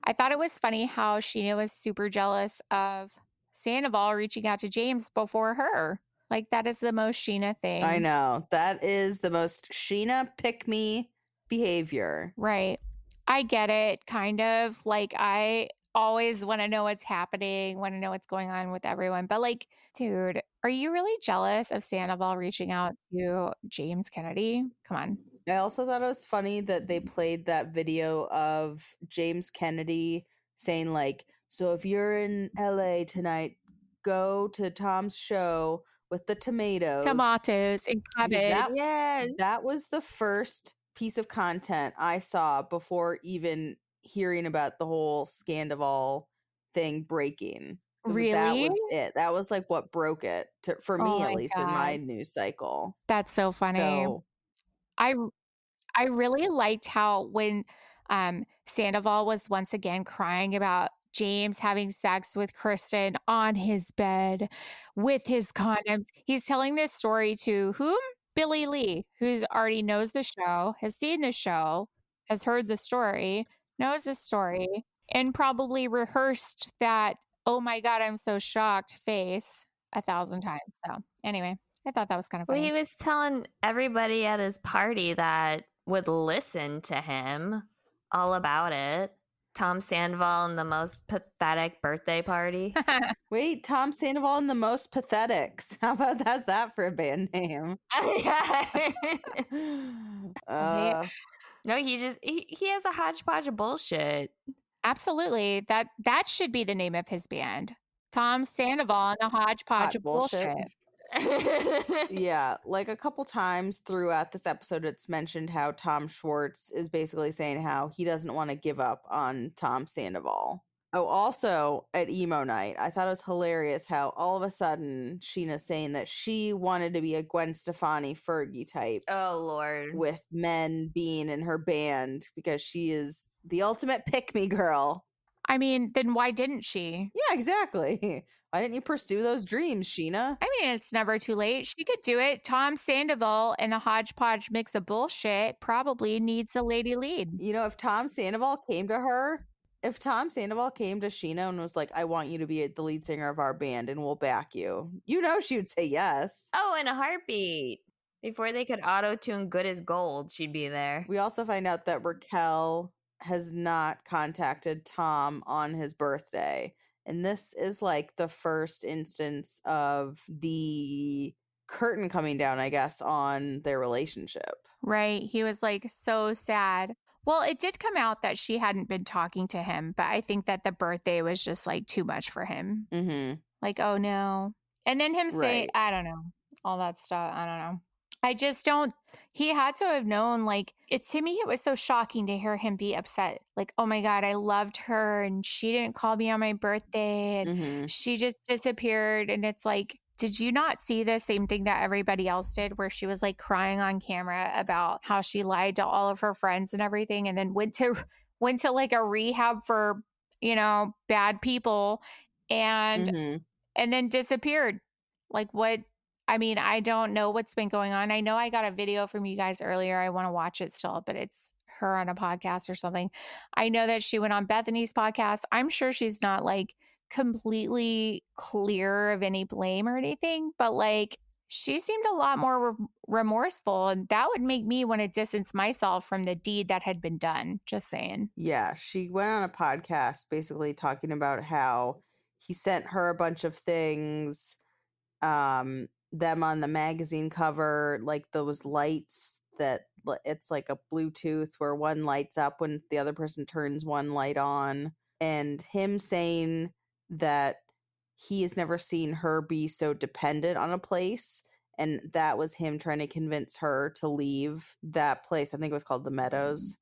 Speaker 3: I thought it was funny how Scheana was super jealous of Sandoval reaching out to James before her. Like, that is the most Scheana thing.
Speaker 4: I know. That is the most Scheana pick me behavior.
Speaker 3: Right. I get it, kind of. Like, I always want to know what's happening, want to know what's going on with everyone. But, like, dude, are you really jealous of Sandoval reaching out to James Kennedy? Come on.
Speaker 4: I also thought it was funny that they played that video of James Kennedy saying, like, so if you're in LA tonight, go to Tom's show with the tomatoes.
Speaker 3: Tomatoes and cabbage.
Speaker 4: that-
Speaker 5: Yes.
Speaker 4: That was the first piece of content I saw before even hearing about the whole Scandival thing breaking. Th- That was it. That was like what broke it to, for
Speaker 3: Oh
Speaker 4: me,
Speaker 3: my
Speaker 4: at least in my news cycle.
Speaker 3: That's so funny.
Speaker 4: So,
Speaker 3: I I really liked how when um Sandoval was once again crying about James having sex with Kristen on his bed with his condoms. He's telling this story to whom? Billie Lee, who's already knows the show, has seen the show, has heard the story, knows the story, and probably rehearsed that, oh my God, I'm so shocked face a thousand times. So anyway, I thought that was kind of
Speaker 5: Well,
Speaker 3: funny.
Speaker 5: he was telling everybody at his party that would listen to him all about it. Tom Sandoval and the most pathetic birthday party.
Speaker 4: wait, Tom Sandoval and the Most Pathetics. How about that's that for a band name? uh,
Speaker 5: no, he just he, he has a hodgepodge of bullshit.
Speaker 3: Absolutely. That that should be the name of his band. Tom Sandoval and the hodgepodge
Speaker 4: hot
Speaker 3: of bullshit.
Speaker 4: yeah, like a couple times throughout this episode, it's mentioned how Tom Schwartz is basically saying how he doesn't want to give up on Tom Sandoval. Oh, also at emo night, I thought it was hilarious how all of a sudden Scheana's saying that she wanted to be a Gwen Stefani Fergie type
Speaker 5: oh Lord.
Speaker 4: with men being in her band because she is the ultimate pick me girl.
Speaker 3: I mean, then why didn't she?
Speaker 4: Yeah, exactly. Why didn't you pursue those dreams, Scheana?
Speaker 3: I mean, it's never too late. She could do it. Tom Sandoval and the hodgepodge mix of bullshit probably needs a lady lead.
Speaker 4: You know, if Tom Sandoval came to her, if Tom Sandoval came to Scheana and was like, I want you to be the lead singer of our band and we'll back you, you know, she would say yes.
Speaker 5: Oh, in a heartbeat. Before they could auto tune good as gold, she'd be there.
Speaker 4: We also find out that Raquel has not contacted Tom on his birthday. And this is like the first instance of the curtain coming down, I guess, on their relationship.
Speaker 3: Right. He was like so sad. Well, it did come out that she hadn't been talking to him, but I think that the birthday was just like too much for him.
Speaker 4: Mm-hmm.
Speaker 3: Like, oh no. And then him saying,
Speaker 4: Right.
Speaker 3: I don't know, all that stuff. I don't know. I just don't. He had to have known, like, it to me, it was so shocking to hear him be upset. Like, oh my God, I loved her and she didn't call me on my birthday and
Speaker 4: Mm-hmm.
Speaker 3: she just disappeared. And it's like, did you not see the same thing that everybody else did where she was like crying on camera about how she lied to all of her friends and everything and then went to went to like a rehab for, you know, bad people and
Speaker 4: mm-hmm.
Speaker 3: and then disappeared. Like what I mean, I don't know what's been going on. I know I got a video from you guys earlier. I want to watch it still, but it's her on a podcast or something. I know that she went on Bethenny's podcast. I'm sure she's not like completely clear of any blame or anything, but like she seemed a lot more re- remorseful and that would make me want to distance myself from the deed that had been done. Just saying.
Speaker 4: Yeah, she went on a podcast basically talking about how he sent her a bunch of things um them on the magazine cover, like those lights that it's like a Bluetooth where one lights up when the other person turns one light on, and him saying that he has never seen her be so dependent on a place. And that was him trying to convince her to leave that place. I think it was called the Meadows.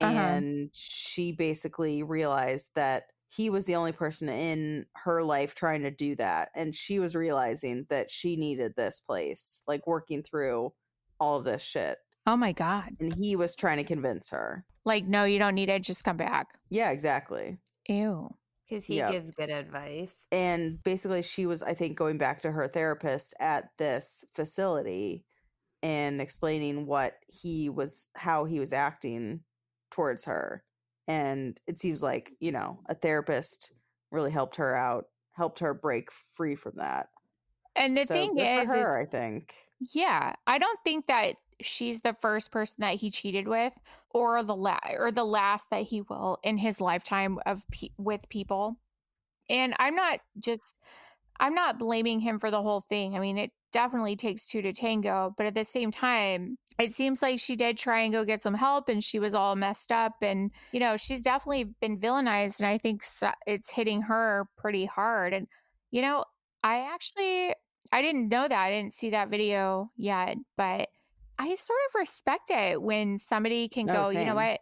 Speaker 3: Uh-huh.
Speaker 4: And she basically realized that he was the only person in her life trying to do that. And she was realizing that she needed this place, like working through all of this shit.
Speaker 3: Oh my God.
Speaker 4: And he was trying to convince her.
Speaker 3: Like, no, you don't need it. Just come back.
Speaker 4: Yeah, exactly.
Speaker 3: Ew.
Speaker 5: Because he
Speaker 4: Yep.
Speaker 5: gives good advice.
Speaker 4: And basically, she was, I think, going back to her therapist at this facility and explaining what he was, how he was acting towards her. And it seems like, you know, a therapist really helped her out, helped her break free from that.
Speaker 3: And the
Speaker 4: so
Speaker 3: thing is,
Speaker 4: her, I think.
Speaker 3: Yeah, I don't think that she's the first person that he cheated with, or the la- or the last that he will in his lifetime of pe- with people. And I'm not just, I'm not blaming him for the whole thing. I mean, it definitely takes two to tango, but at the same time, it seems like she did try and go get some help, and she was all messed up, and you know, she's definitely been villainized, and I think it's hitting her pretty hard. And you know, I actually I didn't know that. I didn't see that video yet, but I sort of respect it when somebody can go, you know what?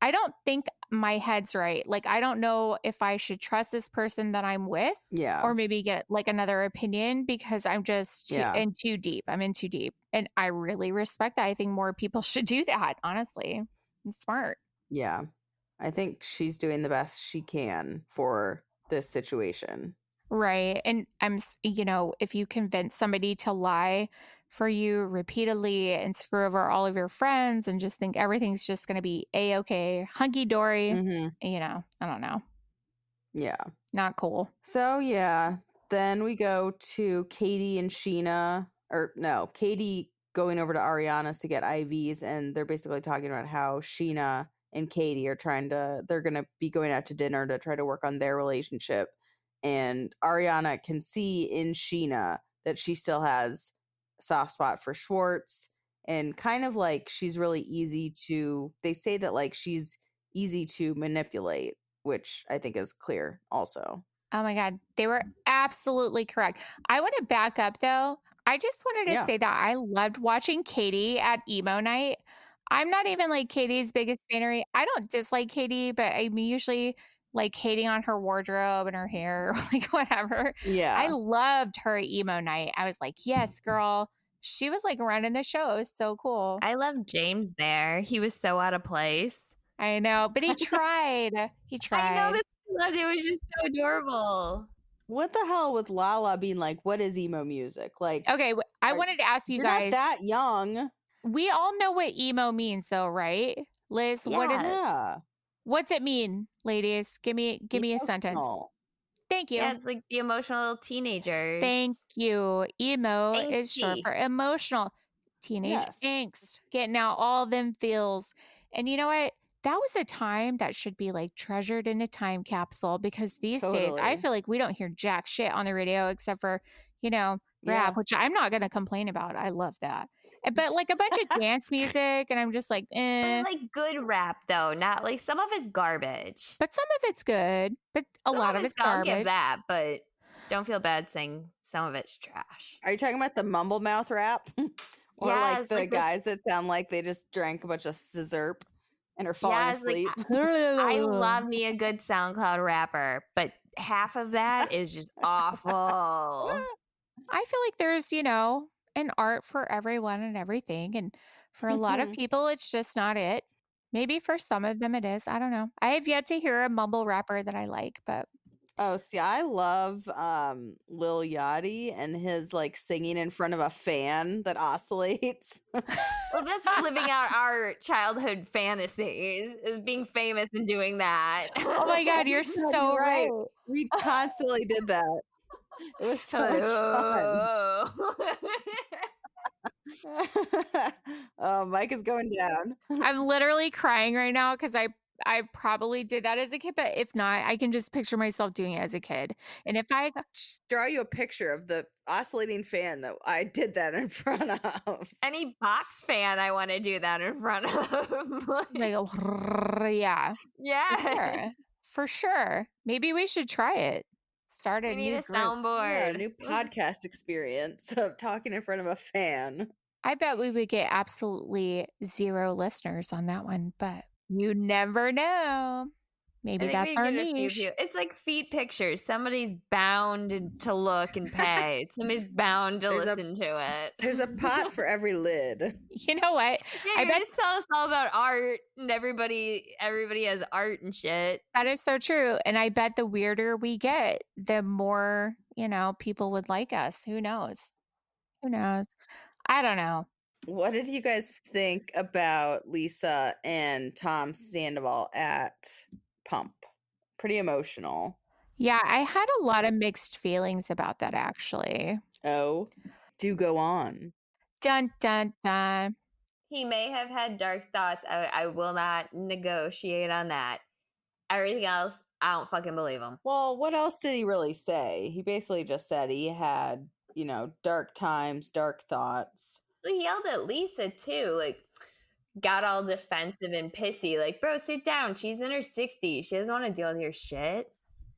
Speaker 3: I don't think my head's right. Like, I don't know if I should trust this person that I'm with
Speaker 4: Yeah.
Speaker 3: or maybe get like another opinion because I'm just too,
Speaker 4: Yeah.
Speaker 3: in too deep. I'm in too deep. And I really respect that. I think more people should do that, honestly. It's smart.
Speaker 4: yeah. I think she's doing the best she can for this situation.
Speaker 3: Right. And I'm, you know, if you convince somebody to lie for you repeatedly and screw over all of your friends and just think everything's just going to be a okay, hunky dory,
Speaker 4: hmm
Speaker 3: you know, I don't know.
Speaker 4: Yeah.
Speaker 3: Not cool.
Speaker 4: So yeah, then we go to Katie and Scheana, or no, Katie going over to Ariana's to get IVs, and they're basically talking about how Scheana and Katie are trying to, they're gonna be going out to dinner to try to work on their relationship, and Ariana can see in Scheana that she still has soft spot for Schwartz, and kind of like she's really easy to. They say that like she's easy to manipulate, which I think is clear also.
Speaker 3: Oh my God. They were mm. absolutely correct. I want to back up though. I just wanted to
Speaker 4: Yeah.
Speaker 3: say that I loved watching Katie at emo night. I'm not even like Katie's biggest fanery. I don't dislike Katie, but I'm usually like hating on her wardrobe and her hair, like whatever.
Speaker 4: Yeah.
Speaker 3: I loved her emo night. I was like, yes, mm-hmm. girl. She was like running the show. It was so cool.
Speaker 5: I love James there. He was so out of place.
Speaker 3: I know, but he tried. He tried.
Speaker 5: I know this. It was just so adorable.
Speaker 4: what the hell with Lala being like, what is emo music? Like,
Speaker 3: Okay, I
Speaker 4: Are-
Speaker 3: wanted to ask you
Speaker 4: you're
Speaker 3: guys.
Speaker 4: not that young.
Speaker 3: we all know what emo means, though, right? Liz, what is
Speaker 5: Yes.
Speaker 3: it?
Speaker 4: Yeah.
Speaker 3: What's it mean, ladies? Give me, give me a sentence. Thank you.
Speaker 5: Yeah, it's like the emotional teenagers.
Speaker 3: Thank you. Emo is short for emotional. Teenage
Speaker 4: Yes.
Speaker 3: angst, getting out all them feels. And you know what? That was a time that should be like treasured in a time capsule because these days I feel like we don't hear jack shit on the radio except for, you know, rap, which I'm not going to complain about. I love that. Uh, But like a bunch of dance music, and I'm just like, eh.
Speaker 5: But like good rap though, not like some of it's garbage.
Speaker 3: But some of it's good, but a
Speaker 5: Some
Speaker 3: lot of it's
Speaker 5: I'll
Speaker 3: garbage.
Speaker 5: give that, but don't feel bad saying some of it's trash.
Speaker 4: Are you talking about the mumble mouth rap? or
Speaker 5: Yeah,
Speaker 4: like the
Speaker 5: like this-
Speaker 4: guys that sound like they just drank a bunch of sizzurp and are falling
Speaker 5: Yeah, it's like,
Speaker 4: asleep?
Speaker 5: I love me a good SoundCloud rapper, but half of that is just awful.
Speaker 3: I feel like there's, you know, an art for everyone and everything. And for a lot of
Speaker 4: Mhm.
Speaker 3: people, it's just not it. Maybe for some of them it is. I don't know. I have yet to hear a mumble rapper that I like, but
Speaker 4: Oh, see, I love um Lil Yachty and his like singing in front of a fan that oscillates.
Speaker 5: Well, that's living out our childhood fantasies, is being famous and doing that.
Speaker 3: oh my God, you're so right.
Speaker 4: right. we constantly did that. It was so much fun. Oh. oh, Mike is going down.
Speaker 3: I'm literally crying right now because I I probably did that as a kid, but if not, I can just picture myself doing it as a kid. And if I
Speaker 4: Draw you a picture of the oscillating fan that I did that in front of.
Speaker 5: Any box fan, I want to do that in front of.
Speaker 3: like, a yeah, for
Speaker 5: yeah.
Speaker 3: sure, for sure. Maybe we should try it. Start a
Speaker 5: We
Speaker 3: new
Speaker 5: a
Speaker 3: group.
Speaker 4: Yeah,
Speaker 5: soundboard.
Speaker 4: a new podcast experience of talking in front of a fan.
Speaker 3: I bet we would get absolutely zero listeners on that one, but you never know.
Speaker 5: I
Speaker 3: Maybe that's our
Speaker 5: get a
Speaker 3: niche.
Speaker 5: It's like feed pictures. Somebody's bound to look and pay. Somebody's bound to
Speaker 4: There's a-
Speaker 5: listen to it.
Speaker 4: There's a pot for every lid.
Speaker 3: You know what?
Speaker 5: Yeah,
Speaker 3: I
Speaker 5: you
Speaker 3: bet-
Speaker 5: just tell us all about art, and everybody, everybody has art and shit.
Speaker 3: That is so true. And I bet the weirder we get, the more, you know, people would like us. Who knows? Who knows? I don't know.
Speaker 4: What did you guys think about Lisa and Tom Sandoval at Pump? Pretty emotional.
Speaker 3: Yeah, I had a lot of mixed feelings about that actually.
Speaker 4: Oh, do go on.
Speaker 3: Dun dun dun.
Speaker 5: He may have had dark thoughts. I, I will not negotiate on that. Everything else, I don't fucking believe him.
Speaker 4: Well, what else did he really say? He basically just said he had, you know, dark times, dark thoughts.
Speaker 5: He yelled at Lisa too, like got all defensive and pissy. Like, bro, sit down. She's in her 60s. She doesn't want to deal with your shit.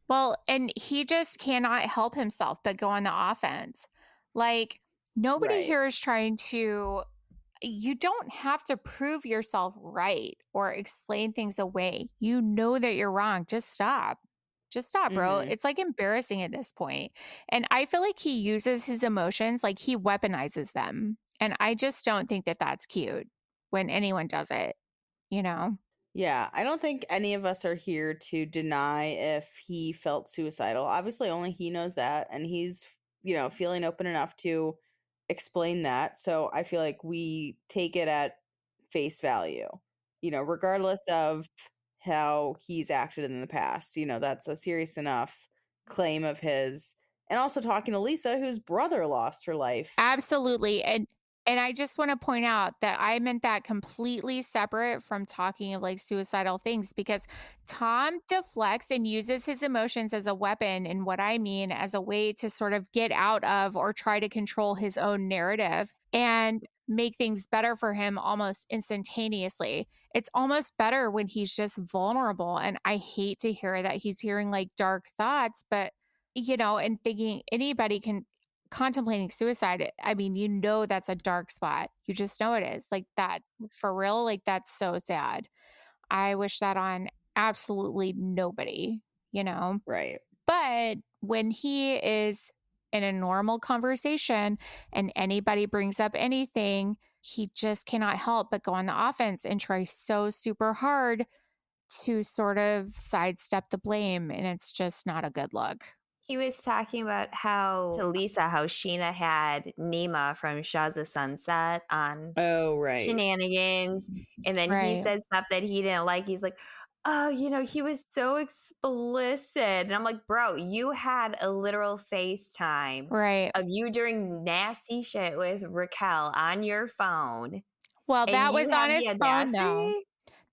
Speaker 3: Well, and he just cannot help himself but go on the offense. Like nobody
Speaker 4: Right.
Speaker 3: here is trying to you don't have to prove yourself right or explain things away. You know that you're wrong. Just stop. Just stop, bro.
Speaker 4: Mhm.
Speaker 3: It's like embarrassing at this point. And I feel like he uses his emotions like he weaponizes them. And I just don't think that that's cute when anyone does it, you know?
Speaker 4: Yeah, I don't think any of us are here to deny if he felt suicidal. Obviously, only he knows that, and he's, you know, feeling open enough to explain that. So I feel like we take it at face value, you know, regardless of how he's acted in the past. You know, that's a serious enough claim of his. And also talking to Lisa, whose brother lost her life.
Speaker 3: Absolutely. And and I just want to point out that I meant that completely separate from talking of like suicidal things because Tom deflects and uses his emotions as a weapon. And what I mean as a way to sort of get out of or try to control his own narrative and make things better for him almost instantaneously. It's almost better when he's just vulnerable. And I hate to hear that he's hearing like dark thoughts, but you know, and thinking anybody can contemplating suicide, I mean, you know that's a dark spot. You just know it is. Like that for real, like that's so sad. I wish that on absolutely nobody, you know.
Speaker 4: right.
Speaker 3: But when he is in a normal conversation and anybody brings up anything, he just cannot help but go on the offense and try so super hard to sort of sidestep the blame. And it's just not a good look.
Speaker 5: He was talking about how to Lisa how Scheana had Nema from Shahs of Sunset on
Speaker 4: Oh, right.
Speaker 5: shenanigans, and then he
Speaker 3: Right.
Speaker 5: said stuff that he didn't like. He's like, "Oh, you know, he was so explicit," and I'm like, "Bro, you had a literal FaceTime
Speaker 3: Right.
Speaker 5: of you doing nasty shit with Raquel on your phone."
Speaker 3: Well, that was on his phone, though.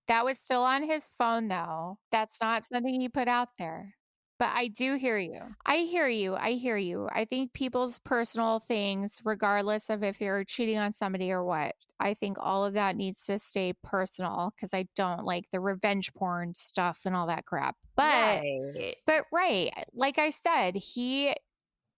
Speaker 3: That was still on his phone, though. That's not something he put out there. But I do hear you. I hear you. I hear you. I think people's personal things, regardless of if you're cheating on somebody or what, I think all of that needs to stay personal because I don't like the revenge porn stuff and all that crap. But
Speaker 5: Right.
Speaker 3: but right, like I said, he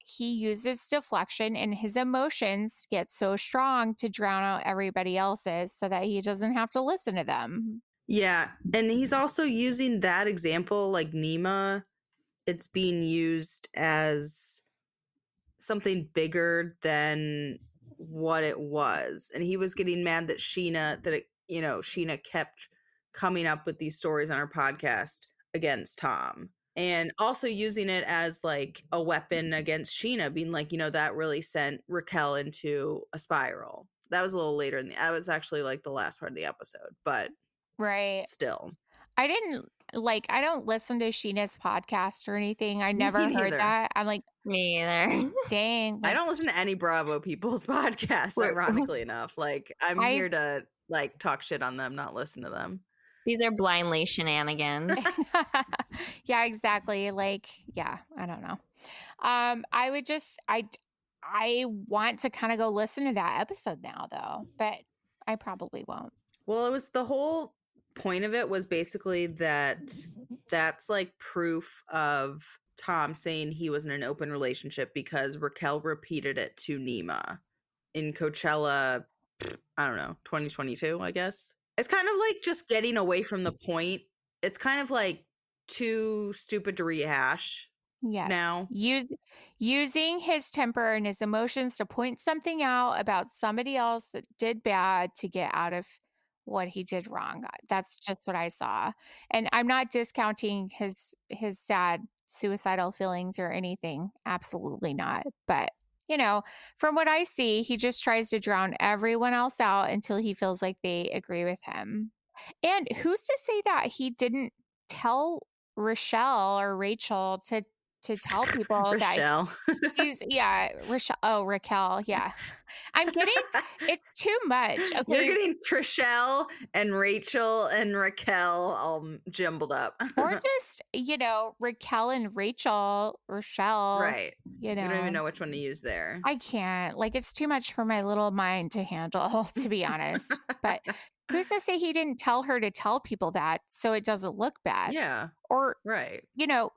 Speaker 3: he uses deflection and his emotions get so strong to drown out everybody else's so that he doesn't have to listen to them.
Speaker 4: Yeah, and he's also using that example like Nema. It's being used as something bigger than what it was, and he was getting mad that Scheana that it, you know Scheana kept coming up with these stories on her podcast against Tom, and also using it as like a weapon against Scheana, being like you know that really sent Raquel into a spiral. That was a little later in the. That was actually like the last part of the episode, but
Speaker 3: Right.
Speaker 4: still.
Speaker 3: I didn't like I don't listen to Scheana's podcast or anything. I
Speaker 4: Me
Speaker 3: never heard
Speaker 4: neither.
Speaker 3: that. I'm like,
Speaker 5: Me either.
Speaker 3: dang.
Speaker 4: I don't listen to any Bravo people's podcasts, ironically enough. Like I'm
Speaker 3: I-
Speaker 4: here to like talk shit on them, not listen to them.
Speaker 5: These are blindly shenanigans.
Speaker 3: yeah, exactly. Like, yeah, I don't know. Um, I would just I I want to kind of go listen to that episode now though, but I probably won't.
Speaker 4: Well, it was the whole point of it was basically that that's like proof of Tom saying he was in an open relationship because Raquel repeated it to Nema in Coachella, I don't know, 2022, I guess. It's kind of like just getting away from the point. It's kind of like too stupid to rehash.
Speaker 3: Yes.
Speaker 4: Now.
Speaker 3: Use using his temper and his emotions to point something out about somebody else that did bad to get out of what he did wrong. That's just what I saw. And I'm not discounting his his sad suicidal feelings or anything. Absolutely not. But you know, from what I see, he just tries to drown everyone else out until he feels like they agree with him. And who's to say that he didn't tell Rochelle or Rachel to to tell people that
Speaker 4: Rochelle.
Speaker 3: he's yeah, Rochelle oh Raquel, yeah. I'm getting it's too much. Okay.
Speaker 4: You're getting Trishelle and Rachel and Raquel all jumbled up.
Speaker 3: or just, you know, Raquel and Rachel, Rochelle.
Speaker 4: right.
Speaker 3: You know.
Speaker 4: You don't even know which one to use there.
Speaker 3: I can't. Like it's too much for my little mind to handle, to be honest. but who's to say he didn't tell her to tell people that so it doesn't look bad?
Speaker 4: yeah,
Speaker 3: Or,
Speaker 4: right.
Speaker 3: you know,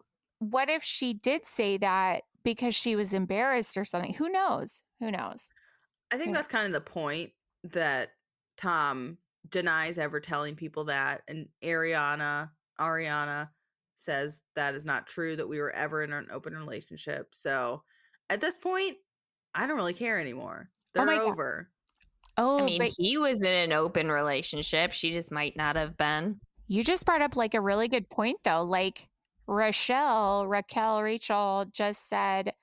Speaker 3: what if she did say that because she was embarrassed or something? Who knows? Who knows?
Speaker 4: I think
Speaker 3: Yeah.
Speaker 4: that's kind of the point that Tom denies ever telling people that, and Ariana, Ariana says that is not true. That we were ever in an open relationship. So at this point, I don't really care anymore. Oh They're
Speaker 3: Oh my God.
Speaker 4: over.
Speaker 3: Oh,
Speaker 5: I mean,
Speaker 3: but
Speaker 5: he was in an open relationship. She just might not have been.
Speaker 3: you just brought up like a really good point though. Like Rochelle, Raquel, Rachel just said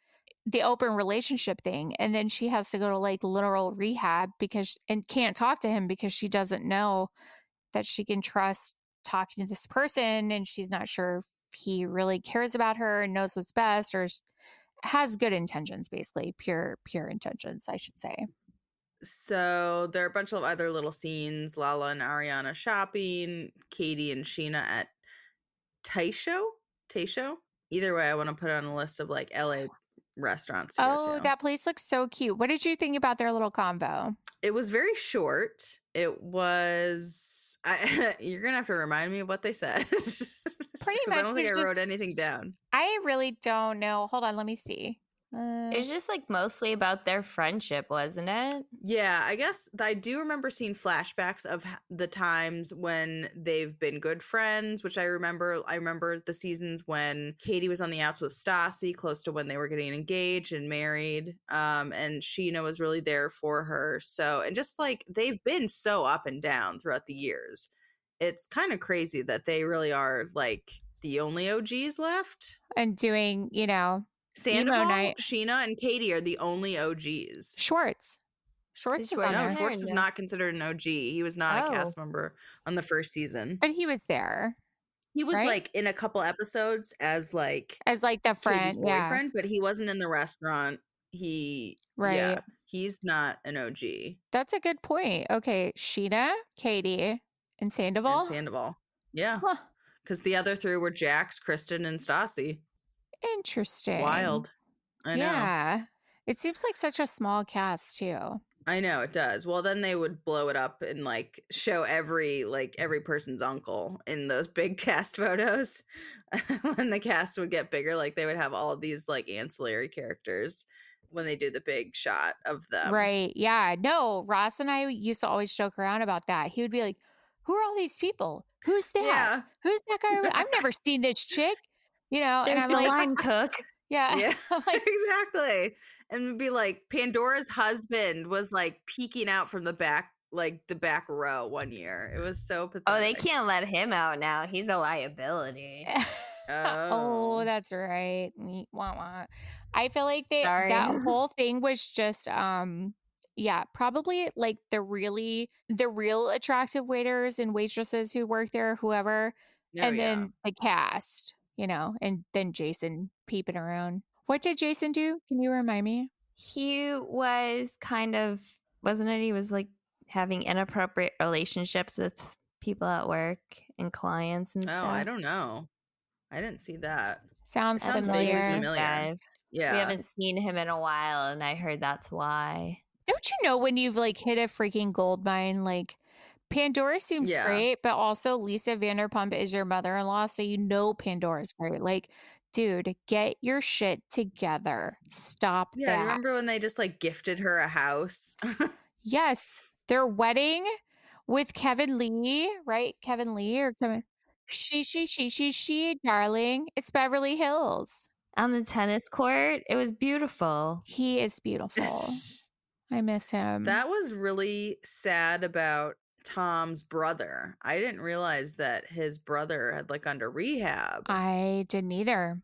Speaker 3: the open relationship thing. And then she has to go to like literal rehab because and can't talk to him because she doesn't know that she can trust talking to this person and she's not sure if he really cares about her and knows what's best or has good intentions basically pure pure intentions i should say
Speaker 4: So there are a bunch of other little scenes: Lala and Ariana shopping, Katie and Scheana at Taisho. Taisho. Either way, I want to put it on a list of like LA restaurants.
Speaker 3: oh
Speaker 4: to.
Speaker 3: that place looks so cute what did you think about their little combo
Speaker 4: it was very short. It was. I, you're gonna have to remind me of what they said. Pretty 'cause I don't think I wrote
Speaker 3: just-
Speaker 4: anything down.
Speaker 3: i really don't know hold on let me see uh,
Speaker 5: It was just like mostly about their friendship, wasn't it?
Speaker 4: Yeah, I guess I do remember seeing flashbacks of the times when they've been good friends, which I remember. I remember the seasons when Katie was on the outs with Stassi, close to when they were getting engaged and married. Um, and Scheana was really there for her. So, and just like they've been so up and down throughout the years, it's kind of crazy that they really are like the only OGs left.
Speaker 3: and doing you know
Speaker 4: Sandoval,
Speaker 3: night.
Speaker 4: Scheana, and Katie are the only OGs.
Speaker 3: Schwartz Schwartz
Speaker 5: Did
Speaker 3: was on
Speaker 4: No,
Speaker 3: there,
Speaker 5: there?
Speaker 4: Schwartz is not considered an OG. He was not a
Speaker 5: Oh.
Speaker 4: cast member on the first season.
Speaker 3: but he was there
Speaker 4: He was
Speaker 3: right?
Speaker 4: like in a couple episodes as like
Speaker 3: as like the friend
Speaker 4: Katie's
Speaker 3: yeah
Speaker 4: boyfriend, but he wasn't in the restaurant. He
Speaker 3: right
Speaker 4: yeah, he's not an OG.
Speaker 3: that's a good point okay scheana katie and sandoval
Speaker 4: And Sandoval. Yeah.
Speaker 3: Huh,
Speaker 4: Because the other three were Jax, Kristen, and Stassi.
Speaker 3: Interesting
Speaker 4: Wild. I know.
Speaker 3: yeah it seems like such a small cast too
Speaker 4: I know it does. Well, then they would blow it up and like show every like every person's uncle in those big cast photos. when the cast would get bigger, like they would have all these like ancillary characters when they do the big shot of them.
Speaker 3: right yeah no ross and i used to always joke around about that he would be like who are all these people who's that
Speaker 4: Yeah.
Speaker 3: who's that guy i've never seen this chick you know
Speaker 5: There's
Speaker 3: and i'm
Speaker 5: the
Speaker 3: like
Speaker 5: line cook.
Speaker 3: yeah
Speaker 4: Yeah.
Speaker 3: Like,
Speaker 4: exactly. And be like Pandora's husband was like peeking out from the back like the back row one year. It was so pathetic.
Speaker 5: Oh, they can't let him out now. He's a liability.
Speaker 3: oh,
Speaker 4: Oh.
Speaker 3: that's right. Wah, wah. I feel like they that whole thing was just um yeah, probably like the really the real attractive waiters and waitresses who work there, whoever,
Speaker 4: Oh,
Speaker 3: and
Speaker 4: yeah.
Speaker 3: then the cast, you know, and then Jason peeping around. What did Jason do? Can you remind me?
Speaker 5: He was kind of, wasn't it? He was like having inappropriate relationships with people at work and clients and
Speaker 4: Oh,
Speaker 5: stuff.
Speaker 4: I don't know. I didn't see that.
Speaker 3: Sounds,
Speaker 4: Sounds
Speaker 3: familiar.
Speaker 4: familiar. Yeah.
Speaker 5: We haven't seen him in a while, and I heard that's why.
Speaker 3: Don't you know when you've like hit a freaking gold mine? Like Pandora seems
Speaker 4: Yeah.
Speaker 3: great, but also Lisa Vanderpump is your mother in law, so you know Pandora's great. Like, dude, get your shit together. Stop that.
Speaker 4: Yeah,
Speaker 3: that.
Speaker 4: remember when they just like gifted her a house?
Speaker 3: Yes, their wedding with Kevin Lee, right? Kevin Lee or Kevin? She, she, she, she, she, darling. It's Beverly Hills.
Speaker 5: On the tennis court, it was beautiful.
Speaker 3: He is beautiful. I miss him.
Speaker 4: that was really sad about Tom's brother. I didn't realize that his brother had like under rehab.
Speaker 3: I didn't either.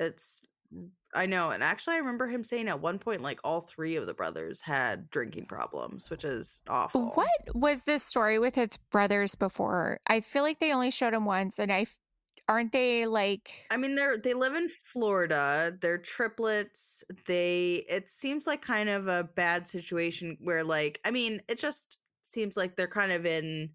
Speaker 4: it's mm, I know, and actually I remember him saying at one point like all three of the brothers had drinking problems, which is awful.
Speaker 3: What was this story with his brothers before? I feel like they only showed him once, and I aren't they like
Speaker 4: I mean, they're they live in Florida. They're triplets. They it seems like kind of a bad situation where like I mean, it just seems like they're kind of in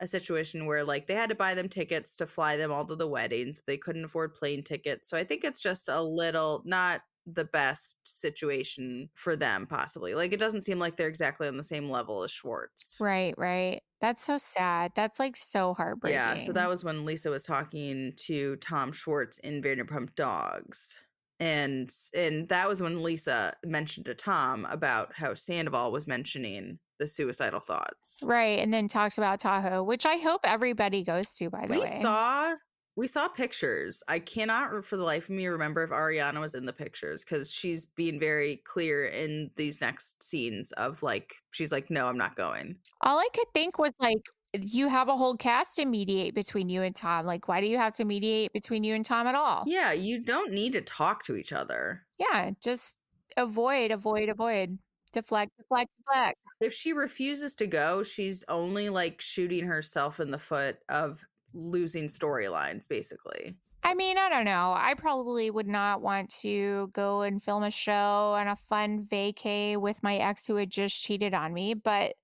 Speaker 4: a situation where like they had to buy them tickets to fly them all to the weddings. They couldn't afford plane tickets. So I think it's just a little not the best situation for them possibly. Like it doesn't seem like they're exactly on the same level as Schwartz.
Speaker 3: right, right? That's so sad. That's like so heartbreaking.
Speaker 4: Yeah, so that was when Lisa was talking to Tom Schwartz in Vanderpump Dogs. And and that was when Lisa mentioned to Tom about how Sandoval was mentioning the suicidal thoughts.
Speaker 3: right, and then talked about Tahoe, which I hope everybody goes to. By the
Speaker 4: We
Speaker 3: way, We
Speaker 4: saw we saw pictures. I cannot for the life of me remember if Ariana was in the pictures because she's being very clear in these next scenes of like she's like, No, I'm not going.
Speaker 3: all I could think was like. You have a whole cast to mediate between you and Tom. Like, why do you have to mediate between you and Tom at all?
Speaker 4: Yeah, you don't need to talk to each other.
Speaker 3: Yeah, just avoid, avoid, avoid. Deflect, deflect, deflect.
Speaker 4: if she refuses to go, she's only like shooting herself in the foot of losing storylines, basically.
Speaker 3: I mean, I don't know. I probably would not want to go and film a show on a fun vacay with my ex who had just cheated on me, but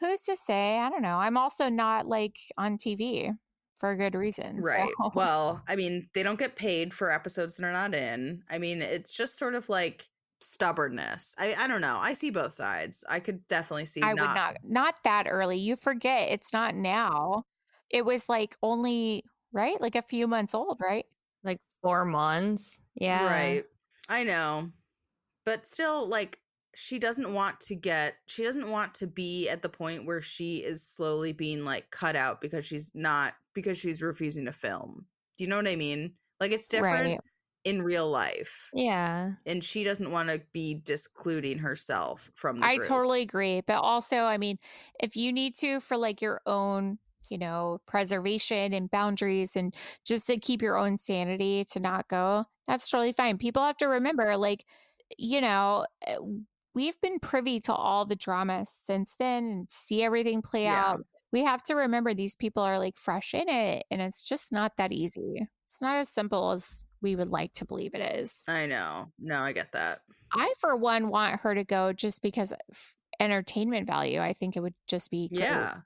Speaker 3: who's to say? I don't know. I'm also not like on TV for good reason.
Speaker 4: Right.
Speaker 3: so-
Speaker 4: Well, I mean, they don't get paid for episodes they're not in. I mean, it's just sort of like stubbornness. I I don't know. I see both sides. I could definitely see
Speaker 3: I
Speaker 4: not,
Speaker 3: would not not that early. You forget it's not now. It was like only right, like a few months old, right?
Speaker 5: Like four months. Yeah.
Speaker 4: Right. I know. But still like she doesn't want to get she doesn't want to be at the point where she is slowly being like cut out because she's not because she's refusing to film. Do you know what I mean? Like it's different
Speaker 3: Right.
Speaker 4: In real life.
Speaker 5: Yeah.
Speaker 4: And she doesn't want to be discluding herself from the
Speaker 3: I
Speaker 4: group.
Speaker 3: totally agree. But also, I mean, if you need to for like your own, you know, preservation and boundaries and just to keep your own sanity to not go, that's totally fine. People have to remember, like, you know, uh, we've been privy to all the drama since then and see everything play
Speaker 4: Yeah.
Speaker 3: out. We have to remember these people are like fresh in it and it's just not that easy. It's not as simple as we would like to believe it is.
Speaker 4: I know. No, I get that.
Speaker 3: I, for one, want her to go just because of entertainment value. I think it would just be great.
Speaker 4: Yeah.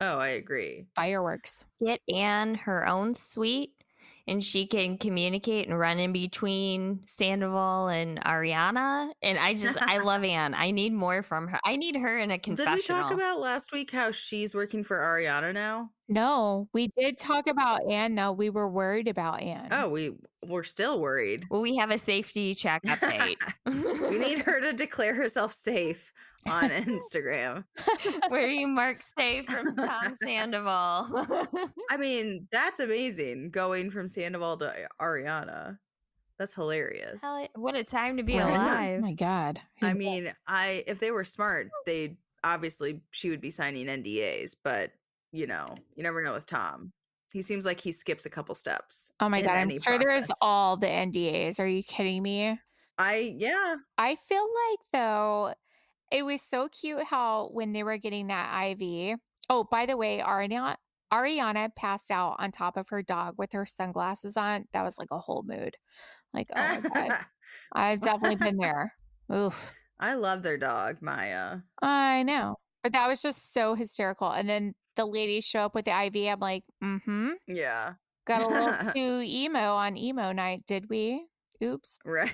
Speaker 4: Oh, I agree.
Speaker 3: fireworks.
Speaker 5: Get Anne her own suite and she can communicate and run in between Sandoval and Ariana. And I just, I love Anne. I need more from her. I need her in a confessional.
Speaker 4: Did we talk about last week how she's working for Ariana now?
Speaker 3: No, we did talk about Anne, though. We were worried about Anne.
Speaker 4: Oh, we we're still worried.
Speaker 5: Well, we have a safety check update.
Speaker 4: we need her to declare herself safe on Instagram.
Speaker 5: Where you mark safe from Tom Sandoval.
Speaker 4: I mean, that's amazing going from Sandoval to Ariana. That's hilarious.
Speaker 5: Hell, what a time to be
Speaker 3: Right?
Speaker 5: Oh alive.
Speaker 3: Oh my God.
Speaker 4: I mean, I if they were smart, they'd obviously she would be signing NDAs, but you know, you never know with Tom. He seems like he skips a couple steps.
Speaker 3: oh my God. I'm sure there's all the NDAs. Are you kidding me?
Speaker 4: I yeah.
Speaker 3: I feel like, though, it was so cute how when they were getting that IV. Oh, by the way, Ariana, Ariana passed out on top of her dog with her sunglasses on. That was like a whole mood. Like, oh my God. I've definitely been there. Oof.
Speaker 4: I love their dog, Maya.
Speaker 3: I know. But that was just so hysterical. And then the ladies show up with the IV. I'm like, mm-hmm.
Speaker 4: Yeah.
Speaker 3: Got a little too emo on emo night, did we? Oops.
Speaker 4: Right.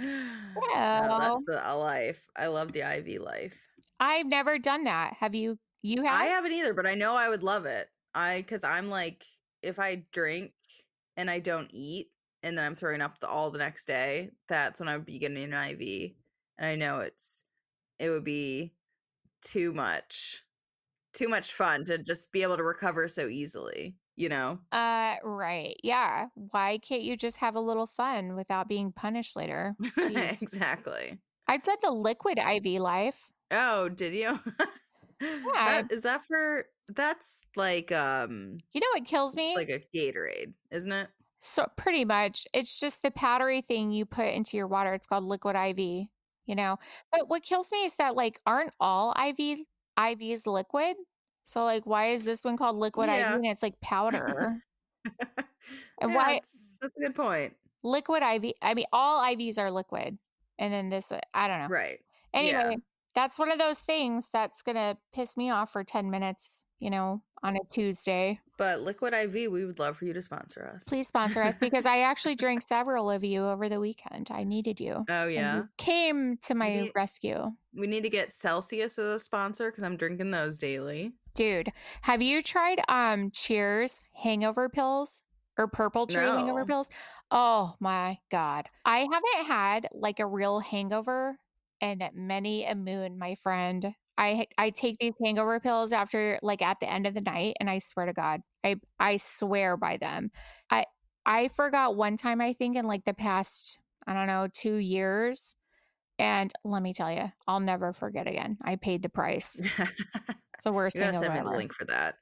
Speaker 4: No, that's the life. I love the IV life.
Speaker 3: I've never done that. Have you? You have?
Speaker 4: I haven't either, but I know I would love it. I because I'm like, if I drink and I don't eat, and then I'm throwing up the, all the next day, that's when I would be getting an IV. And I know it's it would be too much, too much fun to just be able to recover so easily. You know?
Speaker 3: Uh, right. Yeah. Why can't you just have a little fun without being punished later?
Speaker 4: Exactly.
Speaker 3: I've done the liquid IV life.
Speaker 4: Oh, did you?
Speaker 3: Yeah.
Speaker 4: That, is that for? That's like um,
Speaker 3: You know what kills me?
Speaker 4: it's like a Gatorade, isn't it?
Speaker 3: So pretty much, it's just the powdery thing you put into your water. It's called liquid IV. You know, but what kills me is that like, aren't all IV IVs liquid? So like, why is this one called liquid
Speaker 4: Yeah.
Speaker 3: IV and it's like powder? And
Speaker 4: Yeah,
Speaker 3: why-
Speaker 4: That's, that's a good point.
Speaker 3: liquid IV. I mean, all IVs are liquid, and then this, uh, I don't know.
Speaker 4: Right.
Speaker 3: Anyway, that's one of those things that's gonna piss me off for ten minutes. You know, on a Tuesday.
Speaker 4: But Liquid IV, we would love for you to sponsor us.
Speaker 3: Please sponsor us because I actually drank several of you over the weekend. I needed you.
Speaker 4: Oh yeah.
Speaker 3: you came to my
Speaker 4: need-
Speaker 3: rescue.
Speaker 4: We need to get Celsius as a sponsor because I'm drinking those daily.
Speaker 3: Dude, have you tried um Cheers hangover pills or purple tree hangover pills? Oh my god. I haven't had like a real hangover in many a moon, my friend. I I take these hangover pills after like at the end of the night and I swear to god, I I swear by them. I I forgot one time I think in like the past I don't know, 2 years and let me tell you, I'll never forget again. I paid the price.
Speaker 4: you
Speaker 3: It's the worst
Speaker 4: gotta send me the link for that.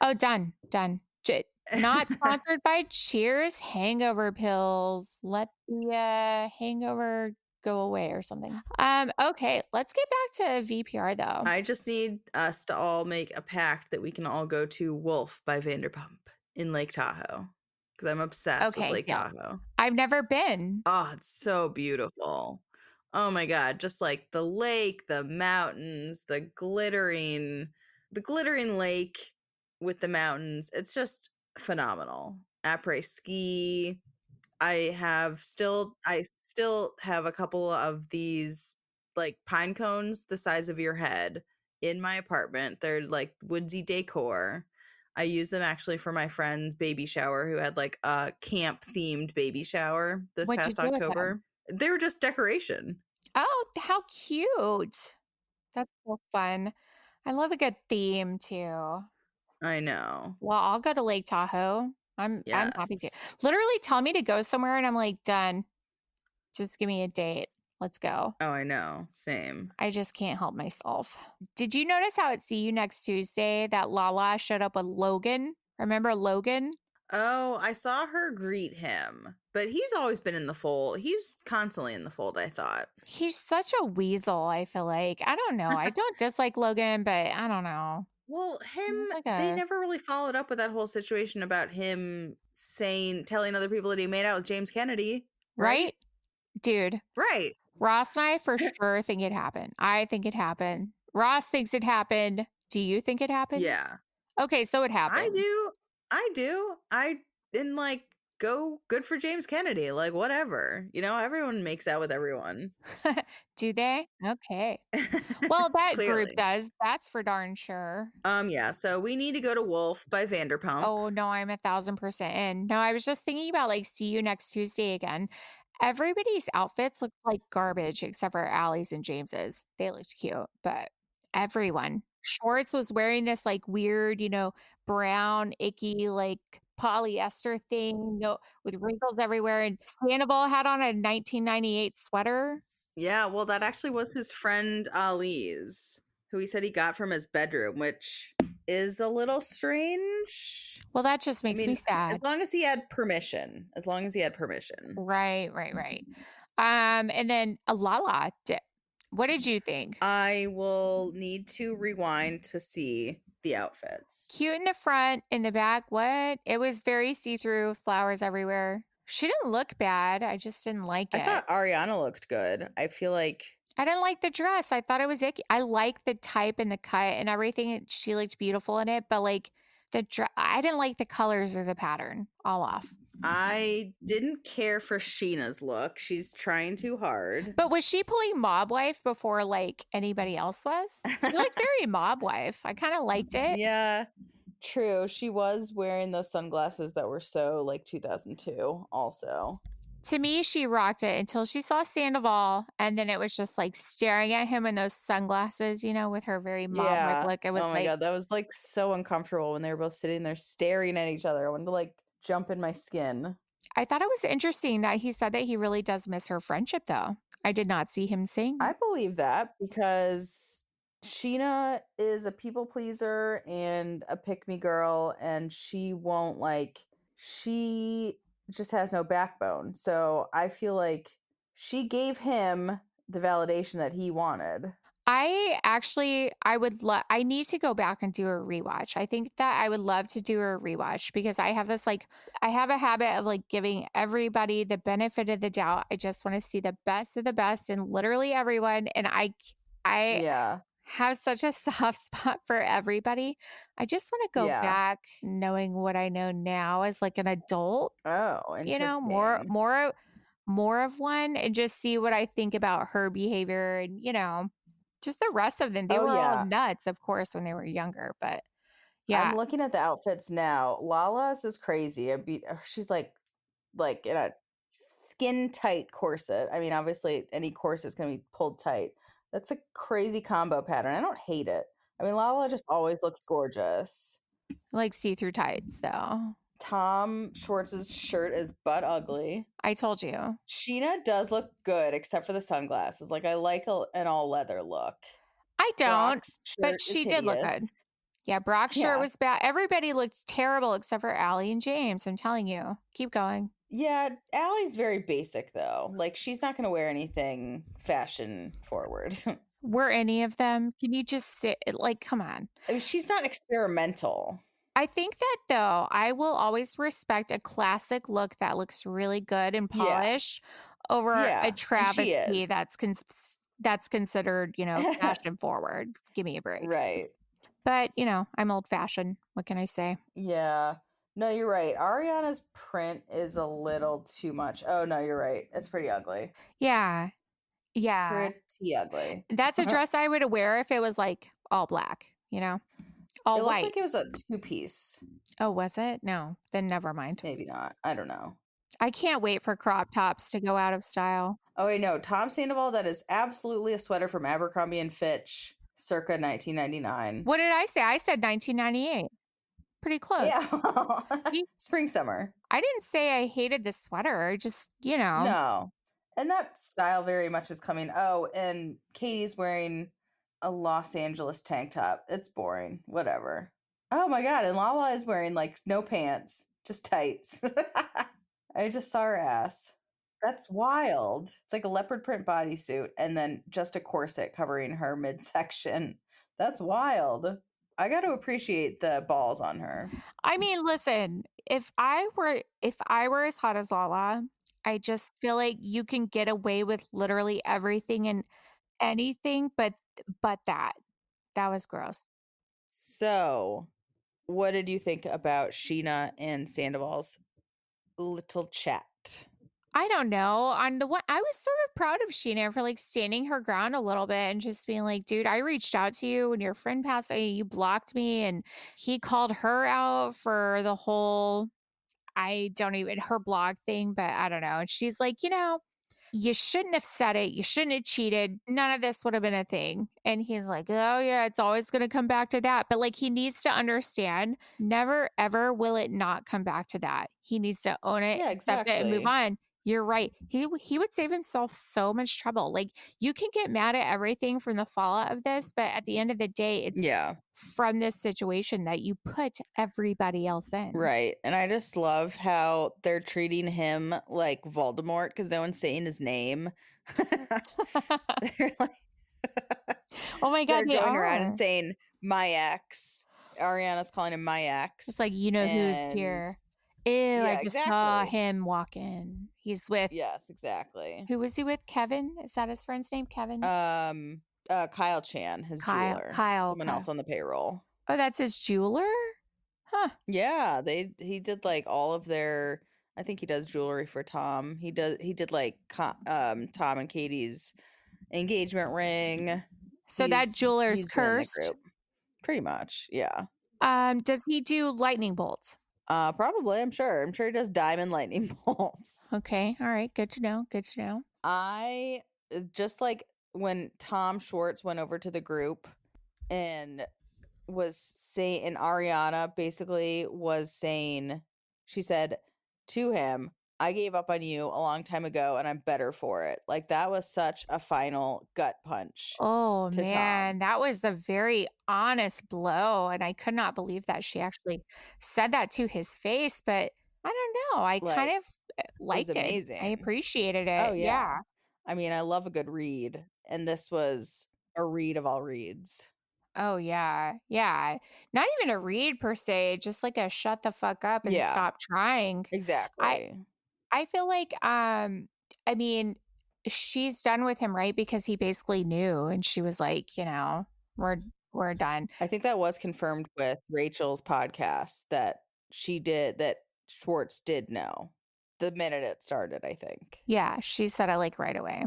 Speaker 3: Oh, done, done. J- not sponsored by Cheers hangover pills. Let the uh, hangover go away or something. Um, okay, let's get back to VPR though.
Speaker 4: I just need us to all make a pact that we can all go to Wolf by Vanderpump in Lake Tahoe because I'm obsessed
Speaker 3: Okay,
Speaker 4: with Lake
Speaker 3: yeah.
Speaker 4: Tahoe.
Speaker 3: I've never been.
Speaker 4: Oh, it's so beautiful. Oh my god, just like the lake, the mountains, the glittering the glittering lake with the mountains. It's just phenomenal. Après ski. I have still I still have a couple of these like pine cones the size of your head in my apartment. They're like woodsy decor. I use them actually for my friend's baby shower who had like a camp themed baby shower this
Speaker 3: What'd
Speaker 4: past
Speaker 3: do with them?
Speaker 4: October. They were just decoration.
Speaker 3: Oh, how cute! That's so fun. I love a good theme too.
Speaker 4: I know.
Speaker 3: Well, I'll go to Lake Tahoe. I'm I'm happy to. Literally tell me to go somewhere and I'm like done. Just give me a date. Let's go.
Speaker 4: Oh, I know. Same.
Speaker 3: I just can't help myself. Did you notice how at See You Next Tuesday that Lala showed up with Logan? Remember Logan?
Speaker 4: Oh, I saw her greet him, but he's always been in the fold. He's constantly in the fold, I thought.
Speaker 3: He's such a weasel, I feel like. I don't know. I don't dislike Logan, but I don't know.
Speaker 4: Well, him,
Speaker 3: like
Speaker 4: they never really followed up with that whole situation about him saying, telling other people that he made out with James Kennedy.
Speaker 3: Right? Dude,
Speaker 4: Right.
Speaker 3: Ross and I for sure think it happened. I think it happened. Ross thinks it happened. Do you think it happened?
Speaker 4: Yeah.
Speaker 3: Okay, so it happened.
Speaker 4: I do. I do. I and like go good for James Kennedy. Like whatever. You know, everyone makes out with everyone.
Speaker 3: do they? Okay. Well, that group does. That's for darn sure.
Speaker 4: Um yeah, so we need to go to Wolf by Vanderpump.
Speaker 3: Oh no, I'm a thousand percent in. No, I was just thinking about like see you next Tuesday again. Everybody's outfits looked like garbage except for Ally's and James's. They looked cute, but everyone. Schwartz was wearing this like weird, you know, brown, icky, like polyester thing, no with wrinkles everywhere. And Sandoval had on a 1998 sweater.
Speaker 4: Yeah, well that actually was his friend Ali's, who he said he got from his bedroom, which is a little strange.
Speaker 3: Well, that just
Speaker 4: I
Speaker 3: makes me sad.
Speaker 4: As long as he had permission. As long as he had permission.
Speaker 3: Right, right, right. Um, and then Lala, di- what did you think?
Speaker 4: I will need to rewind to see the outfits.
Speaker 3: Cute in the front, in the back. What? It was very see through, flowers everywhere. She didn't look bad. I just didn't like it.
Speaker 4: I thought Ariana looked good. I feel like
Speaker 3: I didn't like the dress. I thought it was icky. I like the type and the cut and everything. She looked beautiful in it, but like the dress, I didn't like the colors or the pattern. All off.
Speaker 4: I didn't care for Scheana's look. She's trying too hard.
Speaker 3: But was she pulling mob wife before like anybody else was? Looked very mob wife. I kind of liked it.
Speaker 4: yeah, true. She was wearing those sunglasses that were so like 2002 also.
Speaker 3: To me, she rocked it until she saw Sandoval, and then it was just like staring at him in those sunglasses, you know, with her very mob
Speaker 4: Yeah.
Speaker 3: wife look. It was like
Speaker 4: oh my
Speaker 3: like,
Speaker 4: god, that was like so uncomfortable when they were both sitting there staring at each other. I wanted to like jump in my skin.
Speaker 3: I thought it was interesting that he said that he really does miss her friendship, though. I did not see him sing.
Speaker 4: I believe that because Scheana is a people pleaser and a pick me girl, and she won't like, she just has no backbone. So I feel like she gave him the validation that he wanted.
Speaker 3: I actually, I would love, I need to go back and do a rewatch. I think that I would love to do a rewatch because I have this like, I have a habit of like giving everybody the benefit of the doubt. I just want to see the best of the best in literally everyone. And I, I
Speaker 4: yeah.
Speaker 3: have such a soft spot for everybody. I just want to go
Speaker 4: Yeah.
Speaker 3: back knowing what I know now as like an adult,
Speaker 4: Oh,
Speaker 3: you know, more, more, more of one and just see what I think about her behavior and, you know, just the rest of them. They
Speaker 4: Oh,
Speaker 3: were
Speaker 4: yeah.
Speaker 3: all nuts, of course, when they were younger, but yeah.
Speaker 4: I'm looking at the outfits now. Lala's is crazy. Beat. uh, She's like, like in a skin tight corset. I mean, obviously, any corset is going to be pulled tight. That's a crazy combo pattern. I don't hate it. I mean, Lala just always looks gorgeous.
Speaker 3: like see through tights, though.
Speaker 4: Tom Schwartz's shirt is butt ugly.
Speaker 3: I told you.
Speaker 4: Scheana does look good, except for the sunglasses. Like I like a, an all leather look.
Speaker 3: I don't. But she did look good. Yeah, Brock's
Speaker 4: Yeah.
Speaker 3: shirt was bad. Everybody looked terrible except for Ally and James. I'm telling you. Keep going.
Speaker 4: Yeah, Ally's very basic though. Like she's not going to wear anything fashion forward.
Speaker 3: Were any of them? Can you just sit? Like, come on.
Speaker 4: I mean, she's not experimental.
Speaker 3: I think that though, I will always respect a classic look that looks really good and
Speaker 4: Yeah.
Speaker 3: polished over
Speaker 4: Yeah,
Speaker 3: a travesty that's cons- that's considered, you know, fashion forward. Give me a break.
Speaker 4: Right.
Speaker 3: But you know, I'm old fashioned. What can I say?
Speaker 4: Yeah. No, you're right. Ariana's print is a little too much. Oh no, you're right. It's pretty ugly.
Speaker 3: Yeah, yeah.
Speaker 4: Pretty ugly.
Speaker 3: That's a dress I would wear if it was like all black. You know, all
Speaker 4: it looked
Speaker 3: white.
Speaker 4: like it was a two piece.
Speaker 3: oh, was it? No, then never mind.
Speaker 4: Maybe not. I don't know.
Speaker 3: I can't wait for crop tops to go out of style.
Speaker 4: Oh wait, no. Tom Sandoval, that is absolutely a sweater from Abercrombie and Fitch, circa 1999.
Speaker 3: What did I say? I said 1998. Pretty close.
Speaker 4: Yeah. Spring summer.
Speaker 3: I didn't say I hated the sweater. I Just, you know.
Speaker 4: No. And that style very much is coming. Oh, and Katie's wearing a Los Angeles tank top. It's boring. Whatever. Oh my god, and Lala is wearing like no pants, just tights. I just saw her ass. That's wild. It's like a leopard print bodysuit and then just a corset covering her midsection. That's wild. I got to appreciate the balls on her.
Speaker 3: I mean, listen, if I were if I were as hot as Lala, I just feel like you can get away with literally everything and anything but but that. That was gross.
Speaker 4: So, what did you think about Scheana and Sandoval's little chat?
Speaker 3: I don't know. On the one, I was sort of proud of Scheana for like standing her ground a little bit and just being like, dude, I reached out to you when your friend passed away. You blocked me. And he called her out for the whole, I don't even, her blog thing, but I don't know. And she's like, you know, you shouldn't have said it. You shouldn't have cheated. None of this would have been a thing. And he's like, oh, yeah, it's always going to come back to that. But like, he needs to understand never, ever will it not come back to that. He needs to own it,
Speaker 4: Yeah,
Speaker 3: accept it, and move on. You're right. He he would save himself so much trouble. Like you can get mad at everything from the fallout of this, but at the end of the day, it's
Speaker 4: Yeah,
Speaker 3: from this situation that you put everybody else in.
Speaker 4: right. And I just love how they're treating him like Voldemort because no one's saying his name. they're like,
Speaker 3: oh my
Speaker 4: they're
Speaker 3: god, they
Speaker 4: going
Speaker 3: are.
Speaker 4: around and saying my ex. Ariana's calling him my ex.
Speaker 3: it's like you know who's here. Ew, I
Speaker 4: Yeah,
Speaker 3: just saw him walk in. He's with
Speaker 4: Yes, exactly.
Speaker 3: who was he with? Kevin? Is that his friend's name? Kevin?
Speaker 4: Um, uh, Kyle Chan, his
Speaker 3: Kyle-
Speaker 4: jeweler,
Speaker 3: Kyle,
Speaker 4: someone
Speaker 3: Kyle.
Speaker 4: else on the payroll.
Speaker 3: oh, that's his jeweler? Huh.
Speaker 4: Yeah, they he did like all of their. I think he does jewelry for Tom. He does. He did like um Tom and Katie's engagement ring.
Speaker 3: So that jeweler's
Speaker 4: he's in the
Speaker 3: cursed.
Speaker 4: Pretty much, yeah.
Speaker 3: Um, does he do lightning bolts?
Speaker 4: Uh, probably. I'm sure. I'm sure he does diamond lightning bolts.
Speaker 3: Okay, all right, good to know. Good to know.
Speaker 4: I uh, just like when Tom Schwartz went over to the group and was saying, and Ariana basically was saying, she said to him, I gave up on you a long time ago and I'm better for it. Like that was such a final gut punch.
Speaker 3: Oh
Speaker 4: to Tom.
Speaker 3: man, that was a very honest blow, and I could not believe that she actually said that to his face. But I don't know, I kind of uh, liked it. I
Speaker 4: amazing.
Speaker 3: appreciated it.
Speaker 4: Oh,
Speaker 3: yeah.
Speaker 4: yeah. I mean, I love a good read, and this was a read of all reads.
Speaker 3: Oh yeah, yeah. Not even a read per se, just like a shut the fuck up and
Speaker 4: Yeah.
Speaker 3: stop trying.
Speaker 4: Exactly.
Speaker 3: I feel like, um, I mean, she's done with him, right? Because he basically knew, and she was like, you know, we're we're done.
Speaker 4: I think that was confirmed with Rachel's podcast that she did that Schwartz did know the minute it started, I think.
Speaker 3: Yeah, she said it like right away.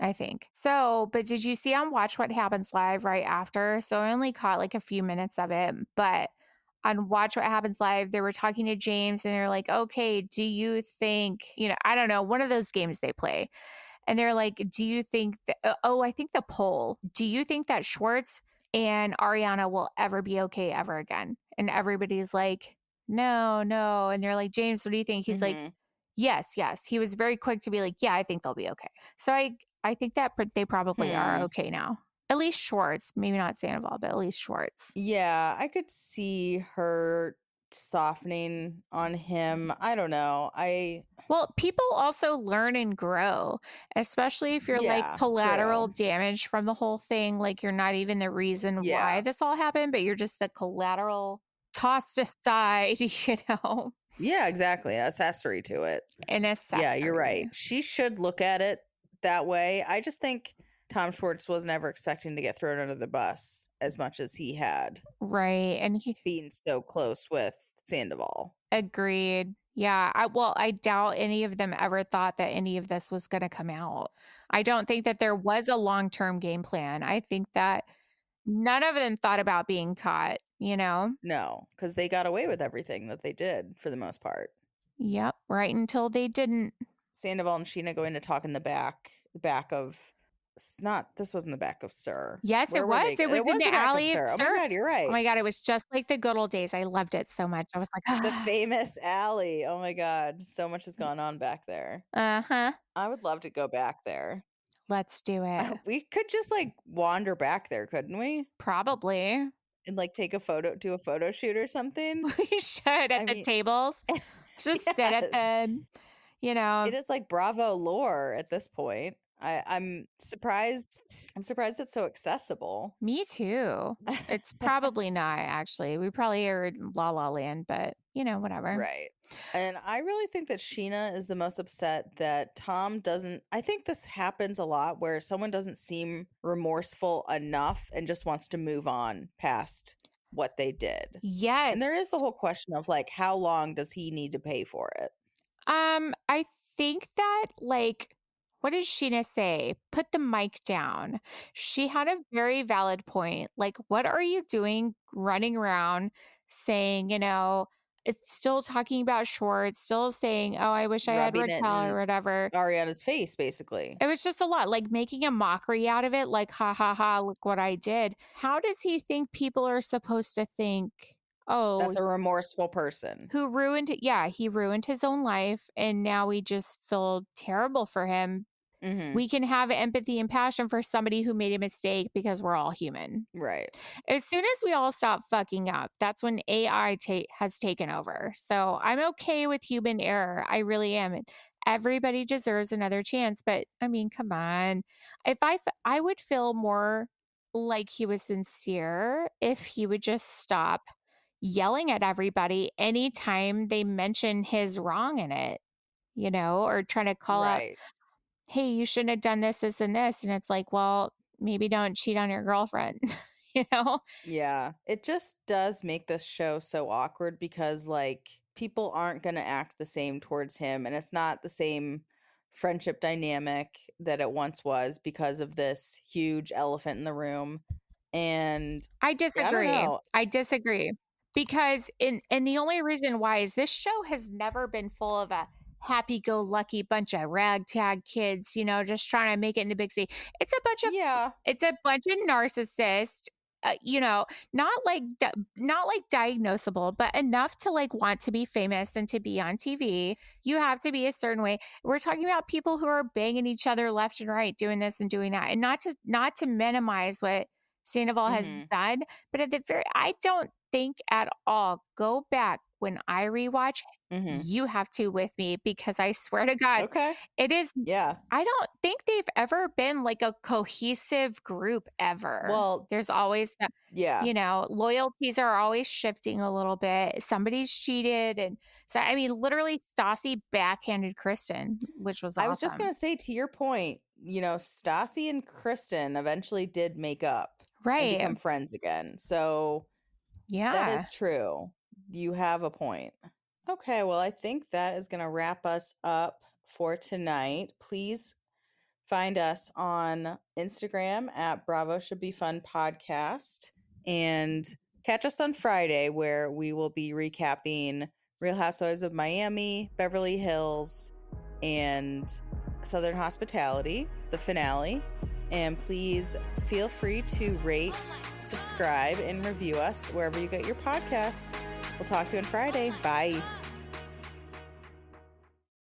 Speaker 3: I think. So, but did you see on Watch What Happens Live right after? So I only caught like a few minutes of it, but on Watch What Happens Live, they were talking to James and they're like, okay, do you think, you know, I don't know, one of those games they play. And they're like, do you think that, uh, oh, I think the poll, do you think that Schwartz and Ariana will ever be okay ever again? And everybody's like, no, no. And they're like, James, what do you think? He's like,
Speaker 4: Mhm.
Speaker 3: yes yes he was very quick to be like yeah i think they'll be okay so i i think that they probably are
Speaker 4: Hmm.
Speaker 3: okay now at least schwartz maybe not sandoval but at least schwartz
Speaker 4: yeah, I could see her softening on him. I don't know. I
Speaker 3: well people also learn and grow especially if you're
Speaker 4: Yeah,
Speaker 3: like collateral
Speaker 4: true.
Speaker 3: damage from the whole thing like you're not even the reason why this all happened but you're just the collateral tossed aside you know
Speaker 4: yeah, exactly. Accessory to it.
Speaker 3: in a
Speaker 4: Yeah, you're right. She should look at it that way. I just think Tom Schwartz was never expecting to get thrown under the bus as much as he had,
Speaker 3: right and he
Speaker 4: being so close with Sandoval.
Speaker 3: Agreed. Yeah. I well, I doubt any of them ever thought that any of this was going to come out. I don't think that there was a long-term game plan. I think that none of them thought about being caught, you know?
Speaker 4: No, because they got away with everything that they did for the most part.
Speaker 3: Yep, right until they didn't.
Speaker 4: Sandoval and Scheana going to talk in the back, the back of. It's not. This wasn't the back of SUR.
Speaker 3: Yes,
Speaker 4: Where
Speaker 3: it
Speaker 4: were
Speaker 3: was. It was in the
Speaker 4: of
Speaker 3: alley of
Speaker 4: SUR. Oh my god, you're right.
Speaker 3: Oh my god, it was just like the good old days. I loved it so much. I was like,
Speaker 4: the famous alley. Oh my god, so much has gone on back there.
Speaker 3: uh-huh.
Speaker 4: I would love to go back there.
Speaker 3: Let's do it.
Speaker 4: We could just like wander back there, couldn't we?
Speaker 3: Probably.
Speaker 4: And like take a photo, do a photo shoot or something.
Speaker 3: We should at
Speaker 4: I
Speaker 3: the
Speaker 4: mean-
Speaker 3: tables. Just sit at
Speaker 4: Yes.
Speaker 3: them. You know.
Speaker 4: it is like Bravo lore at this point. I, I'm surprised. I'm surprised it's so accessible.
Speaker 3: Me too. It's probably not actually. We probably are in La La Land, but you know, whatever.
Speaker 4: Right. And I really think that Scheana is the most upset that Tom doesn't. I think this happens a lot where someone doesn't seem remorseful enough and just wants to move on past what they did.
Speaker 3: Yes.
Speaker 4: And there is the whole question of like, how long does he need to pay for it?
Speaker 3: Um, I think that like what did Scheana say? Put the mic down. She had a very valid point. Like, what are you doing running around saying, you know, it's still talking about Schwartz, still saying, oh, I wish I had
Speaker 4: Rubbing it
Speaker 3: Raquel or whatever.
Speaker 4: Ariana's face, basically.
Speaker 3: It was just a lot, like making a mockery out of it, like, ha ha ha, look what I did. How does he think people are supposed to think, oh,
Speaker 4: That's a remorseful person.
Speaker 3: who ruined, yeah, he ruined his own life. And now we just feel terrible for him.
Speaker 4: Hmm
Speaker 3: We can have empathy and passion for somebody who made a mistake because we're all human.
Speaker 4: Right.
Speaker 3: As soon as we all stop fucking up, that's when AI ta- has taken over. So I'm okay with human error. I really am. Everybody deserves another chance. But I mean, come on. If I, f- I would feel more like he was sincere if he would just stop, yelling at everybody anytime they mention his wrong in it, you know, or trying to call out,
Speaker 4: right.
Speaker 3: Hey, you shouldn't have done this, this, and this. And it's like, well, maybe don't cheat on your girlfriend, you know?
Speaker 4: Yeah. It just does make this show so awkward because like people aren't going to act the same towards him and it's not the same friendship dynamic that it once was because of this huge elephant in the room. And
Speaker 3: I disagree.
Speaker 4: know.
Speaker 3: I, disagree because in and the only reason why is this show has never been full of a happy-go-lucky bunch of ragtag kids, you know, just trying to make it in the big city. It's a bunch of
Speaker 4: yeah,
Speaker 3: it's a bunch of narcissists. Uh, you know, not like di- not like diagnosable, but enough to like want to be famous and to be on TV. You have to be a certain way. We're talking about people who are banging each other left and right, doing this and doing that, and not to not to minimize what Sandoval has
Speaker 4: Mhm.
Speaker 3: done, but at the very, I don't think at all. Go back when I rewatch.
Speaker 4: Hmm
Speaker 3: You have to with me because I swear to God,
Speaker 4: okay,
Speaker 3: it is.
Speaker 4: yeah.
Speaker 3: I don't think they've ever been like a cohesive group ever.
Speaker 4: Well,
Speaker 3: there's always that,
Speaker 4: yeah,
Speaker 3: you know, loyalties are always shifting a little bit. Somebody's cheated. And so, I mean, literally, Stassi backhanded Kristen, which was awesome.
Speaker 4: I was just gonna say to your point, you know, Stassi and Kristen eventually did make up and
Speaker 3: right.
Speaker 4: become friends again. So
Speaker 3: yeah.
Speaker 4: that is true. You have a point. Okay, well, I think that is gonna wrap us up for tonight. Please find us on Instagram at Bravo Should Be Fun Podcast and catch us on Friday where we will be recapping Real Housewives of Miami, Beverly Hills, and Southern Hospitality, the finale. And please feel free to rate, subscribe, and review us wherever you get your podcasts. We'll talk to you on Friday. Bye.